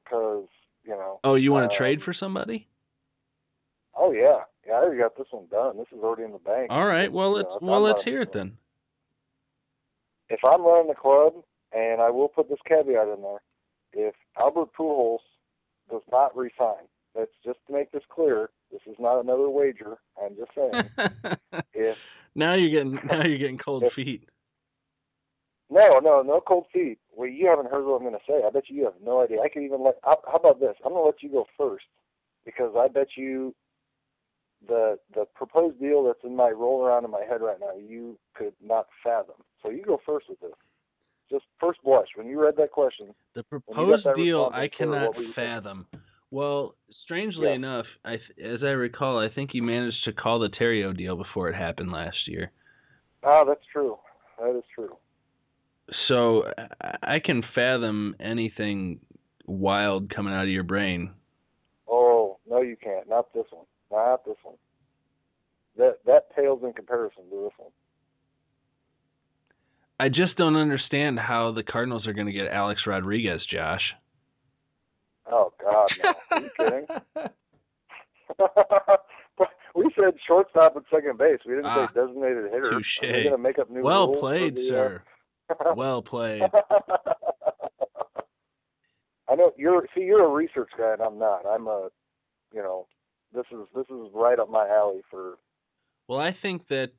Because you know. Oh, you want to Um, trade for somebody? Oh yeah, yeah. I already got this one done. This is already in the bank. All right. Well, let's well let's hear it then. If I'm running the club, and I will put this caveat in there, if Albert Pujols does not resign, that's just to make this clear. This is not another wager. I'm just saying. if now you're getting now you're getting cold If- feet. No, no, no cold feet. Well, you haven't heard what I'm going to say. I bet you you have no idea. I could even let. How about this? I'm going to let you go first because I bet you the the proposed deal that's in my roll around in my head right now you could not fathom. So you go first with this. Just first blush when you read that question. The When you got proposed deal I cannot fathom. Well, strangely Yeah. enough, I as I recall, I think you managed to call the Theriot deal before it happened last year. Ah, that's true. That is true. So I can fathom anything wild coming out of your brain. Oh no, you can't. Not this one. Not this one. That that pales in comparison to this one. I just don't understand how the Cardinals are going to get Alex Rodriguez, Josh. Oh God, no. Are you kidding? we said shortstop and second base. We didn't Ah, say designated hitter. Are touche. we going to make up new well rules played, the, uh, sir. Well played. I know you're. See, you're a research guy, and I'm not. I'm a, you know, this is this is right up my alley for. Well, I think that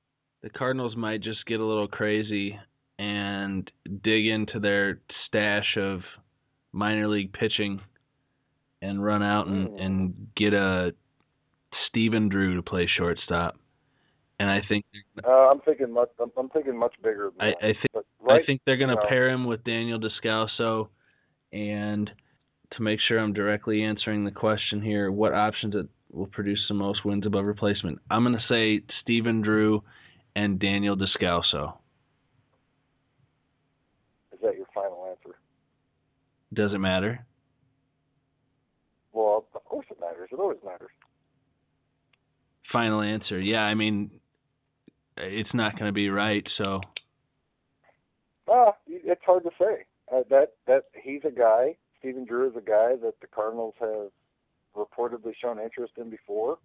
the Cardinals might just get a little crazy and dig into their stash of minor league pitching and run out and, Mm. and get a Stephen Drew to play shortstop. And I think Uh, I'm thinking much. I'm, I'm thinking much bigger I. I think right, I think they're going to you know. pair him with Daniel Descalso. And to make sure I'm directly answering the question here, what options it will produce the most wins above replacement? I'm going to say Stephen Drew and Daniel Descalso. is that your final answer? Does it matter? Well, of course it matters. It always matters. Final answer. Yeah, I mean, it's not going to be right. So Ah, it's hard to say. Uh, that that he's a guy. Stephen Drew is a guy that the Cardinals have reportedly shown interest in before.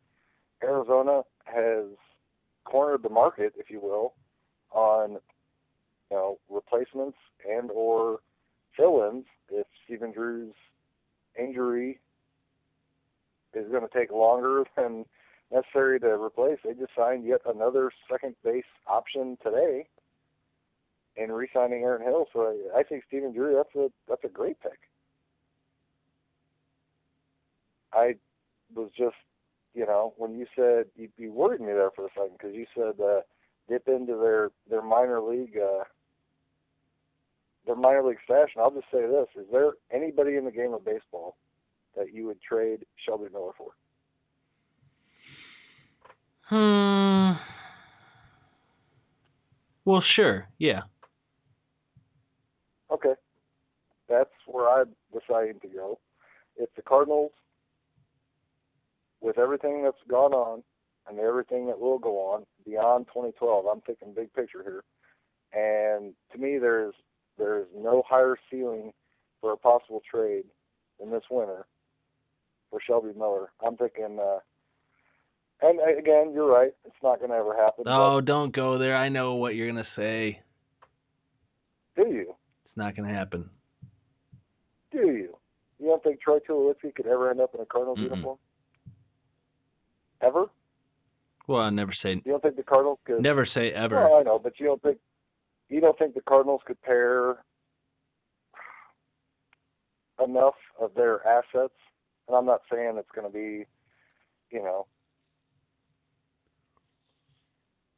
Arizona has cornered the market, if you will, on you know replacements and or fill-ins if Stephen Drew's injury is going to take longer than necessary to replace. They just signed yet another second base option today in re-signing Aaron Hill. So I, I think Stephen Drew, that's a that's a great pick. I was just, you know, when you said you, you worried me there for a second because you said uh, dip into their their minor league uh, their minor league fashion. I'll just say this: Is there anybody in the game of baseball that you would trade Shelby Miller for? Hmm. Well, sure. Yeah. Okay. That's where I'm deciding to go. If the Cardinals, with everything that's gone on and everything that will go on beyond 2012, I'm thinking big picture here. And to me, there's there's no higher ceiling for a possible trade than this winter for Shelby Miller. I'm thinking, uh, and uh, again, you're right. It's not going to ever happen. Oh, don't go there. I know what you're going to say. do you? It's not going to happen. Do you? You don't think Troy Tulowitzki could ever end up in a Cardinals Mm-mm. uniform? Ever? Well, I never say You don't think the Cardinals could? never say ever. Well, I know, but you don't think you don't think the Cardinals could pair enough of their assets? And I'm not saying it's going to be, you know.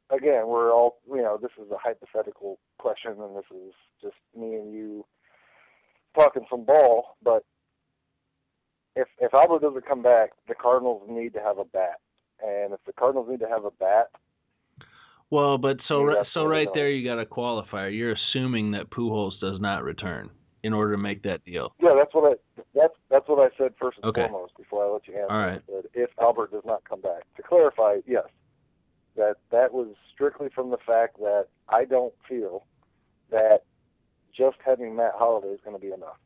Again, we're all you know. This is a hypothetical question, and this is just me and you talking some ball. But if if Albert doesn't come back, the Cardinals need to have a bat, and if the Cardinals need to have a bat, Well, but so Yeah, ri- that's so right there you got a qualifier. You're assuming that Pujols does not return in order to make that deal. Yeah, that's what I that's that's what I said first and Okay. foremost before I let you answer. All right. Said if Albert does not come back. To clarify, yes, that that was strictly from the fact that I don't feel that just having Matt Holliday is going to be enough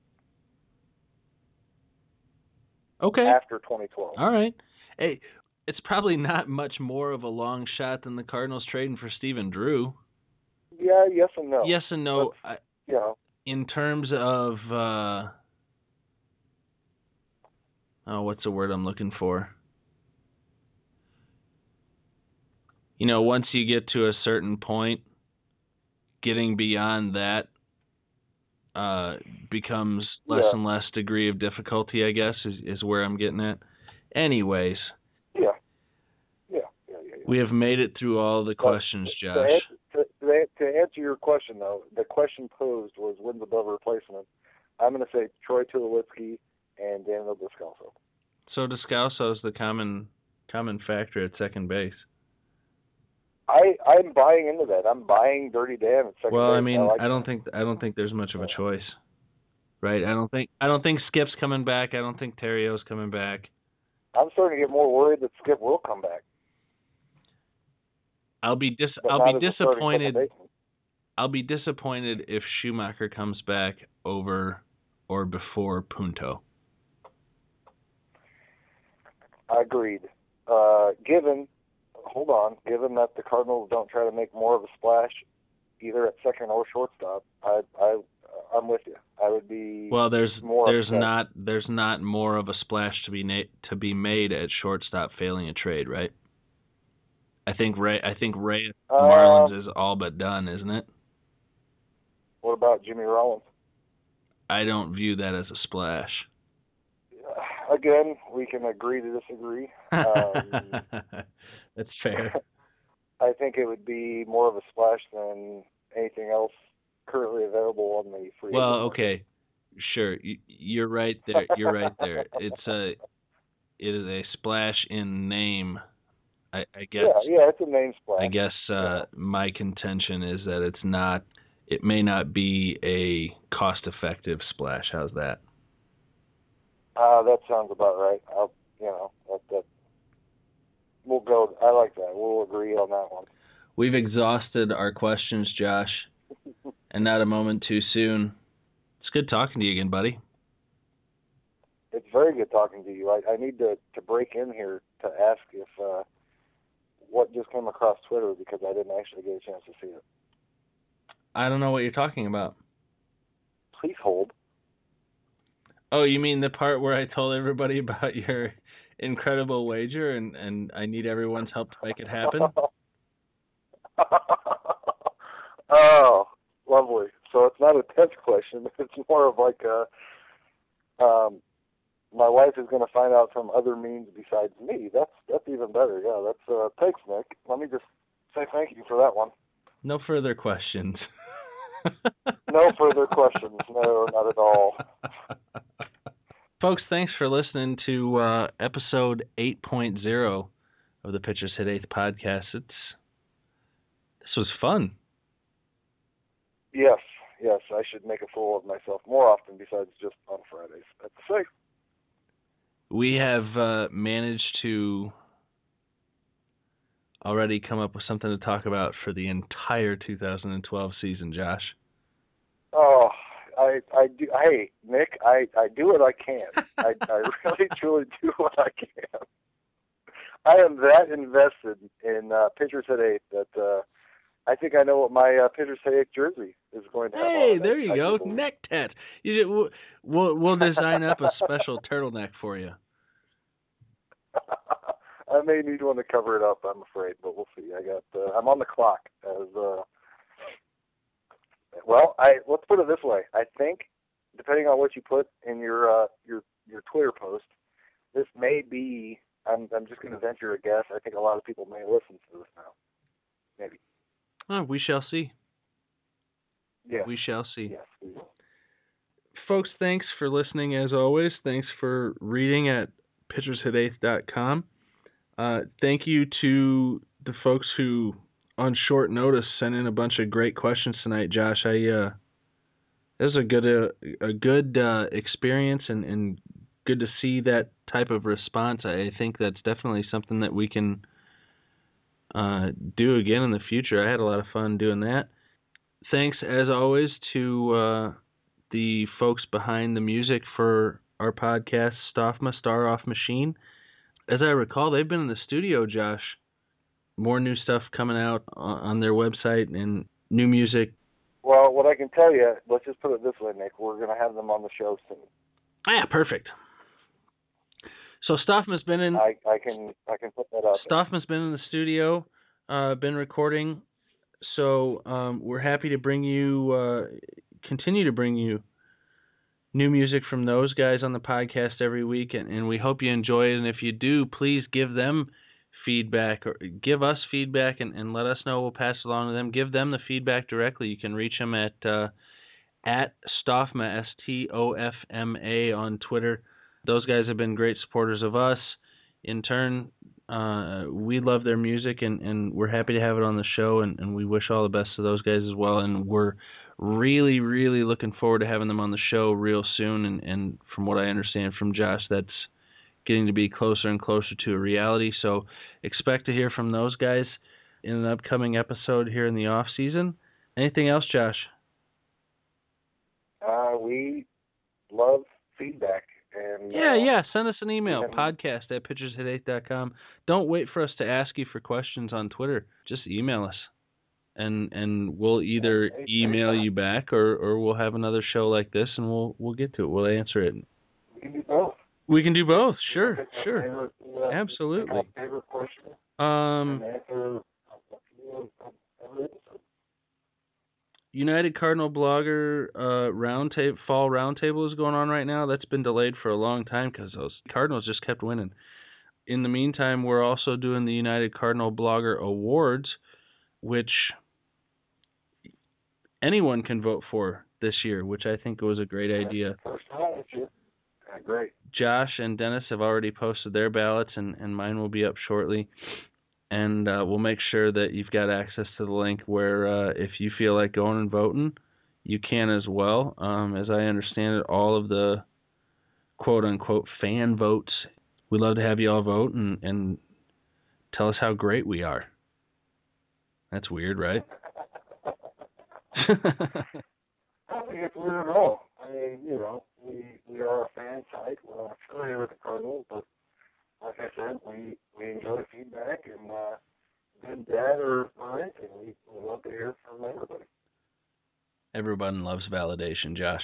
Okay. after 2012. All right. Hey, it's probably not much more of a long shot than the Cardinals trading for Stephen Drew. Yeah, yes and no. Yes and no. I, You know, in terms of uh oh what's the word i'm looking for you know once you get to a certain point getting beyond that uh becomes less Yeah. and less degree of difficulty i guess is, is where i'm getting at anyways yeah, yeah, yeah, yeah. yeah. We have made it through all the questions josh to, to, to answer your question, though, the question posed was wins above replacement. I'm going to say Troy Tulowitzki and Daniel Descalso. so descalso is the common common factor at second base I I'm buying into that. I'm buying Dirty Dan at second Well, base. I mean, like I don't that. think I don't think there's much of a choice, right? I don't think I don't think Skip's coming back. I don't think Theriot's coming back. I'm starting to get more worried that Skip will come back. I'll be dis But I'll be as a starting disappointed. I'll be disappointed if Schumaker comes back over or before Punto. I Agreed. Uh, given, hold on, given that the Cardinals don't try to make more of a splash, either at second or shortstop, I I I'm with you. I would be. Well, there's More there's upset. not there's not more of a splash to be na- to be made at shortstop failing a trade, right? I think Ray I think Ray Uh, Marlins is all but done, isn't it? What about Jimmy Rollins? I don't view that as a splash. Again, we can agree to disagree. Um, That's fair. I think it would be more of a splash than anything else currently available on the free. Well, market. okay, sure. You, you're right there. You're right there. It's a, it is a splash in name. I, I guess. Yeah, yeah, it's a name splash. I guess uh, Yeah. my contention is that it's not. It may not be a cost-effective splash. How's that? Uh, that sounds about right. I'll, you know, that, that we'll go. I like that. We'll agree on that one. We've exhausted our questions, Josh, and not a moment too soon. It's good talking to you again, buddy. It's very good talking to you. I, I need to to break in here to ask if uh, what just came across Twitter because I didn't actually get a chance to see it. I don't know what you're talking about. Please hold. Oh, you mean the part where I told everybody about your incredible wager and, and I need everyone's help to make it happen? oh, lovely. So it's not a test question. It's more of like a, um, my wife is going to find out from other means besides me. That's that's even better. Yeah, that's uh, thanks, Nick. Let me just say thank you for that one. No further questions. No further questions. No, not at all. Folks, thanks for listening to uh, episode 8.0 of the Pitchers Hit Eighth podcast. It's this was fun. Yes, yes, I should make a fool of myself more often besides just on Fridays. That's safe. We have uh, managed to already come up with something to talk about for the entire 2012 season, Josh. Oh, I I do. Hey, Nick, I I do what I can. I I really truly do what I can. I am that invested in uh, pitchers at eight that uh, I think I know what my uh, at eight jersey is going to have. Hey, there you I go, neck tat. You did, we'll, we'll we'll design up a special turtleneck for you. I may need one to cover it up. I'm afraid, but we'll see. I got. Uh, I'm on the clock as. Uh, well, I let's put it this way. I think, depending on what you put in your uh, your your Twitter post, this may be. I'm I'm just going to venture a guess. I think a lot of people may listen to this now. Maybe. Oh, we shall see. Yeah. We shall see. yes. We. Folks, thanks for listening as always. Thanks for reading at pitchershiteighth.com. Uh, thank you to the folks who, on short notice, sent in a bunch of great questions tonight. Josh, I uh, it was a good uh, a good uh, experience and, and good to see that type of response. I think that's definitely something that we can uh, do again in the future. I had a lot of fun doing that. Thanks as always to uh, the folks behind the music for our podcast, Stoffma Star Off Machine. As I recall, they've been in the studio, Josh. More new stuff coming out on their website and new music. Well, what I can tell you, let's just put it this way, Nick. We're going to have them on the show soon. Ah, yeah, perfect. So Stoffman's been in I I can I can put that there. Stoffman's been in the studio, uh, been recording. So um, we're happy to bring you, uh, continue to bring you new music from those guys on the podcast every week, and, and we hope you enjoy it. And if you do, please give them feedback or give us feedback and, and let us know. We'll pass it along to them. Give them the feedback directly. You can reach them at uh, at Stoffma S T O F M A on Twitter. Those guys have been great supporters of us. In turn, uh, we love their music and, and we're happy to have it on the show and, and we wish all the best to those guys as well. And we're really really looking forward to having them on the show real soon. And, and from what I understand from Josh that's getting to be closer and closer to a reality. So expect to hear from those guys in an upcoming episode here in the off season. Anything else Josh? Uh, we love feedback and Yeah, uh, yeah. Send us an email, podcast at pitchershit8.com. Don't wait for us to ask you for questions on Twitter. Just email us. And and we'll either email you back or, or we'll have another show like this and we'll we'll get to it. We'll answer it. we can do both. We can do both. Sure, sure. favorite, uh, Absolutely. Um and answer a few of every episode. United Cardinal Blogger uh, roundtable fall roundtable is going on right now. That's been delayed for a long time because those Cardinals just kept winning. In the meantime, we're also doing the United Cardinal Blogger Awards, which anyone can vote for this year, which I think was a great idea. First time this year. Great. Josh and Dennis have already posted their ballots, and, and mine will be up shortly. And uh, we'll make sure that you've got access to the link where uh, if you feel like going and voting, you can as well. Um, as I understand it, all of the quote unquote fan votes, we'd love to have you all vote and, and tell us how great we are. That's weird, right? I don't think it's weird at all. I mean, you know, we we are a fan site. We're not affiliated with the Cardinals, but like I said, we we enjoy feedback and uh, good, bad, or or anything. We we love to hear from everybody. Everyone loves validation, Josh.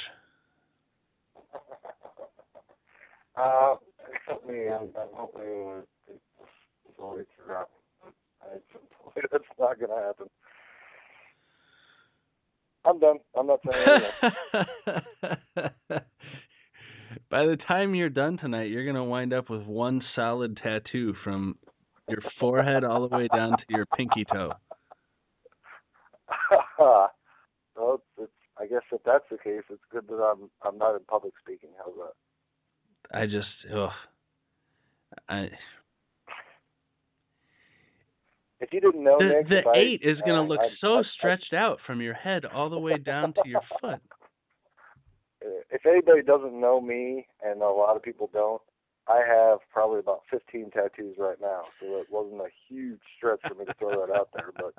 uh, except me, I'm, I'm hoping it, it's already forgotten. That's not going to happen. I'm done. I'm not saying anything. By the time you're done tonight, you're gonna wind up with one solid tattoo from your forehead all the way down to your pinky toe. well, it's, I guess if that's the case, it's good that I'm I'm not in public speaking. How's that? I just, ugh. I If you didn't know, the Nick, the if I- eight is gonna uh, look I- so I- stretched out from your head all the way down to your foot. Uh, if anybody doesn't know me, and a lot of people don't, I have probably about 15 tattoos right now, so it wasn't a huge stretch for me to throw that out there. But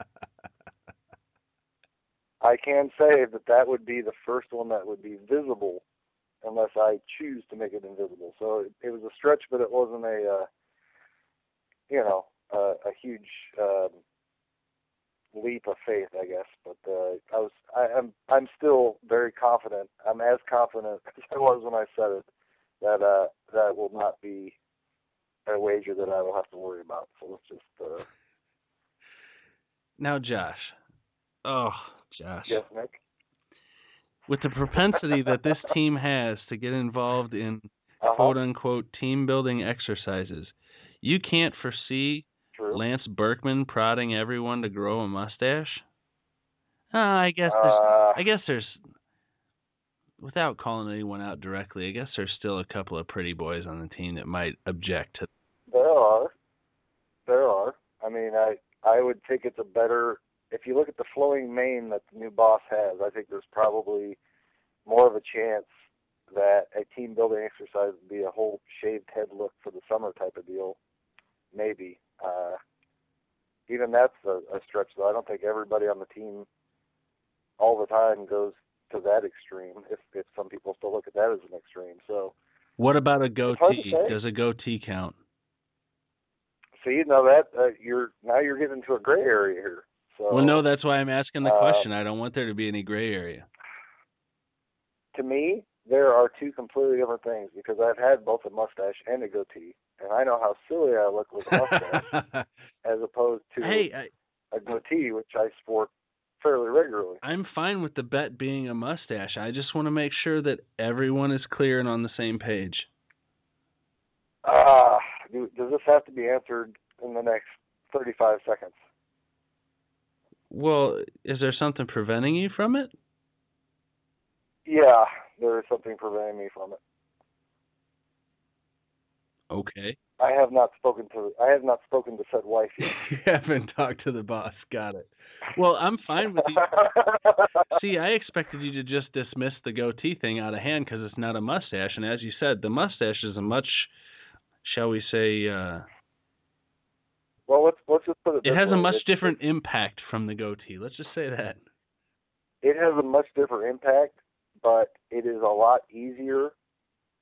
I can say that that would be the first one that would be visible, unless I choose to make it invisible. So it, it was a stretch, but it wasn't a, uh, you know, uh, a huge um, leap of faith, I guess. But uh, I was, I, I'm, I'm still very confident. I'm as confident as I was when I said it that uh, that will not be a wager that I will have to worry about. So let's just uh, Now, Josh. Oh, Josh. yes, Nick. With the propensity that this team has to get involved in Uh-huh. quote unquote team building exercises, you can't foresee True. Lance Berkman prodding everyone to grow a mustache? Uh, I guess there's, Uh, I guess there's without calling anyone out directly, I guess there's still a couple of pretty boys on the team that might object to There are. There are. I mean, I I would think it's a better if you look at the flowing mane that the new boss has. I think there's probably more of a chance that a team building exercise would be a whole shaved head look for the summer type of deal. Maybe. Uh, even that's a, a stretch, though. I don't think everybody on the team all the time goes to that extreme. If if some people still look at that as an extreme, so. What about a goatee? Does a goatee count? See, now that uh, you're now you're getting into a gray area here. So Well, no, that's why I'm asking the uh, question. I don't want there to be any gray area. to me, there are two completely different things because I've had both a mustache and a goatee, and I know how silly I look with a mustache as opposed to hey, I, a goatee, which I sport fairly regularly. I'm fine with the bet being a mustache. I just want to make sure that everyone is clear and on the same page. Ah, do, does this have to be answered in the next 35 seconds? Well, is there something preventing you from it? Yeah, there is something preventing me from it. Okay. I have not spoken to I have not spoken to said wife yet. you haven't talked to the boss. Got it. Well, I'm fine with you. See, I expected you to just dismiss the goatee thing out of hand because it's not a mustache, and as you said, the mustache is a much, shall we say, uh, well, let's let's just put it. it has a much It's- different impact from the goatee. Let's just say that. it has a much different impact, but it is a lot easier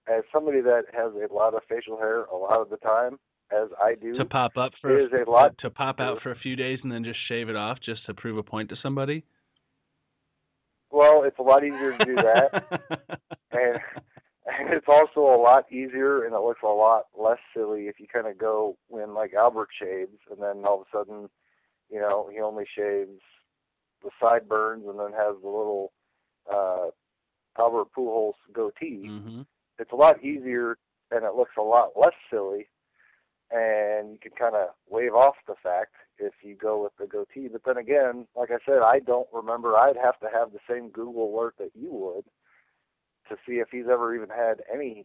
as somebody that has a lot of facial hair a lot of the time, as I do. To pop up for is a lot- to pop out for a few days and then just shave it off just to prove a point to somebody. well, it's a lot easier to do that, and and it's also a lot easier and it looks a lot less silly if you kind of go when like Albert shaves and then all of a sudden, you know, he only shaves the sideburns and then has the little uh Albert Pujols goatee. hmm it's a lot easier and it looks a lot less silly. And you can kind of wave off the fact if you go with the goatee. But then again like i said i don't remember. I'd have to have the same google alert that you would to see if he's ever even had any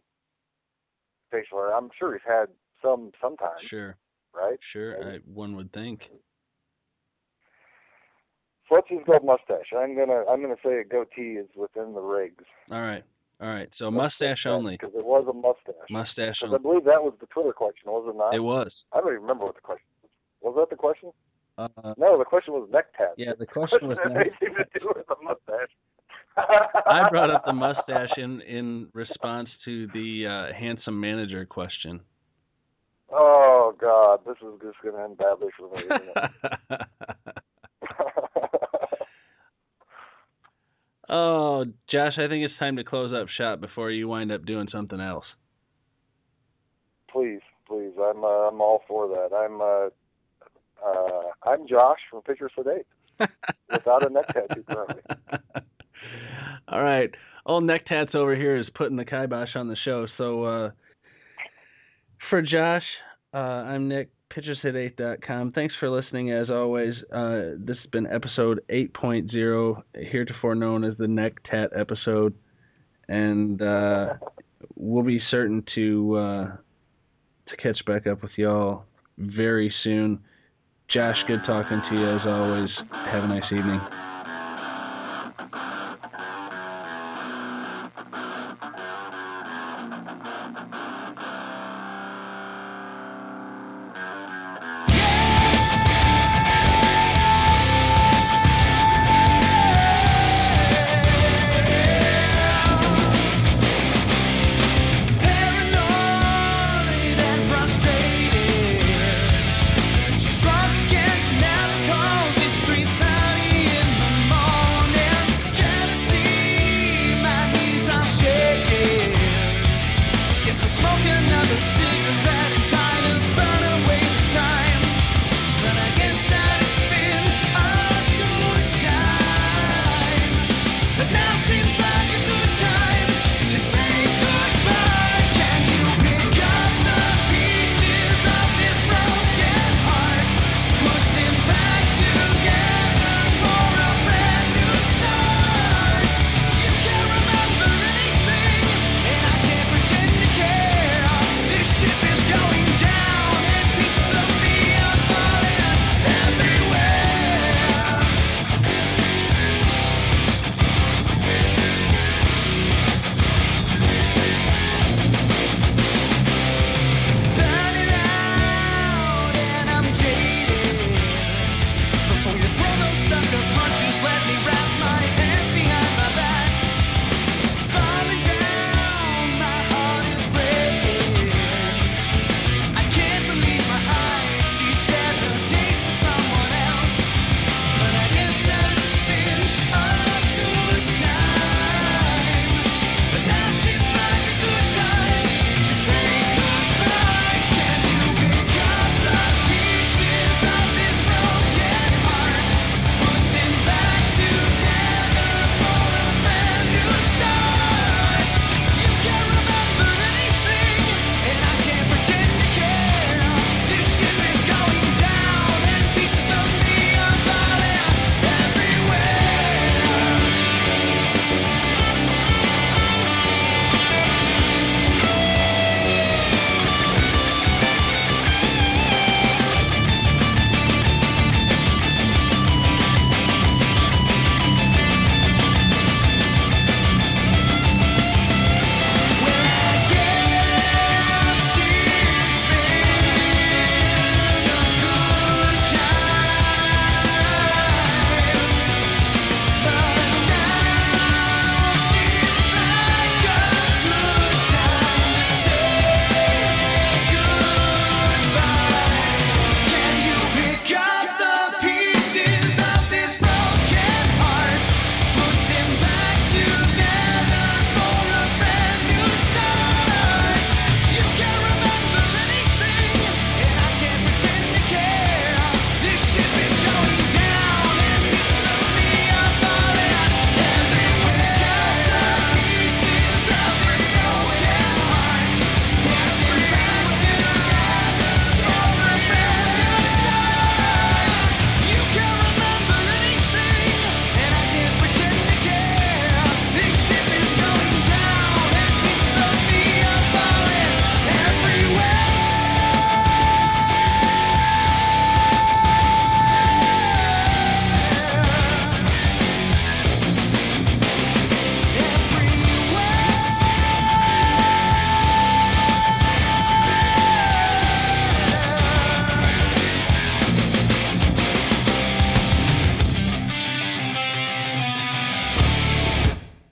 facial hair. I'm sure he's had some sometimes Sure, right? Sure. I, one would think. so let's just go mustache. I'm gonna i'm gonna say a goatee is within the rigs. All right, all right. So mustache only. because it was a mustache Mustache because i believe that was the twitter question was it not It was. I don't even remember what the question was. Was that the question? Uh, No, the question was neck tats. yeah, the question was. That anything to do with the mustache? I brought up the mustache in in response to the uh, handsome manager question. Oh God, this is just going to end badly for me. Isn't it? Oh, Josh, I think it's time to close up shop before you wind up doing something else. please, please, I'm uh, I'm all for that. I'm uh, uh, I'm Josh from Pitchers Hit Eighth without a neck tattoo currently. All right. Old neck tats over here is putting the kibosh on the show. So uh, for Josh, uh, I'm Nick, pitchershit8.com. Thanks for listening as always. Uh, this has been episode 8.0, heretofore known as the neck tat episode. And uh, we'll be certain to uh, to catch back up with y'all very soon. Josh, good talking to you as always. Have a nice evening.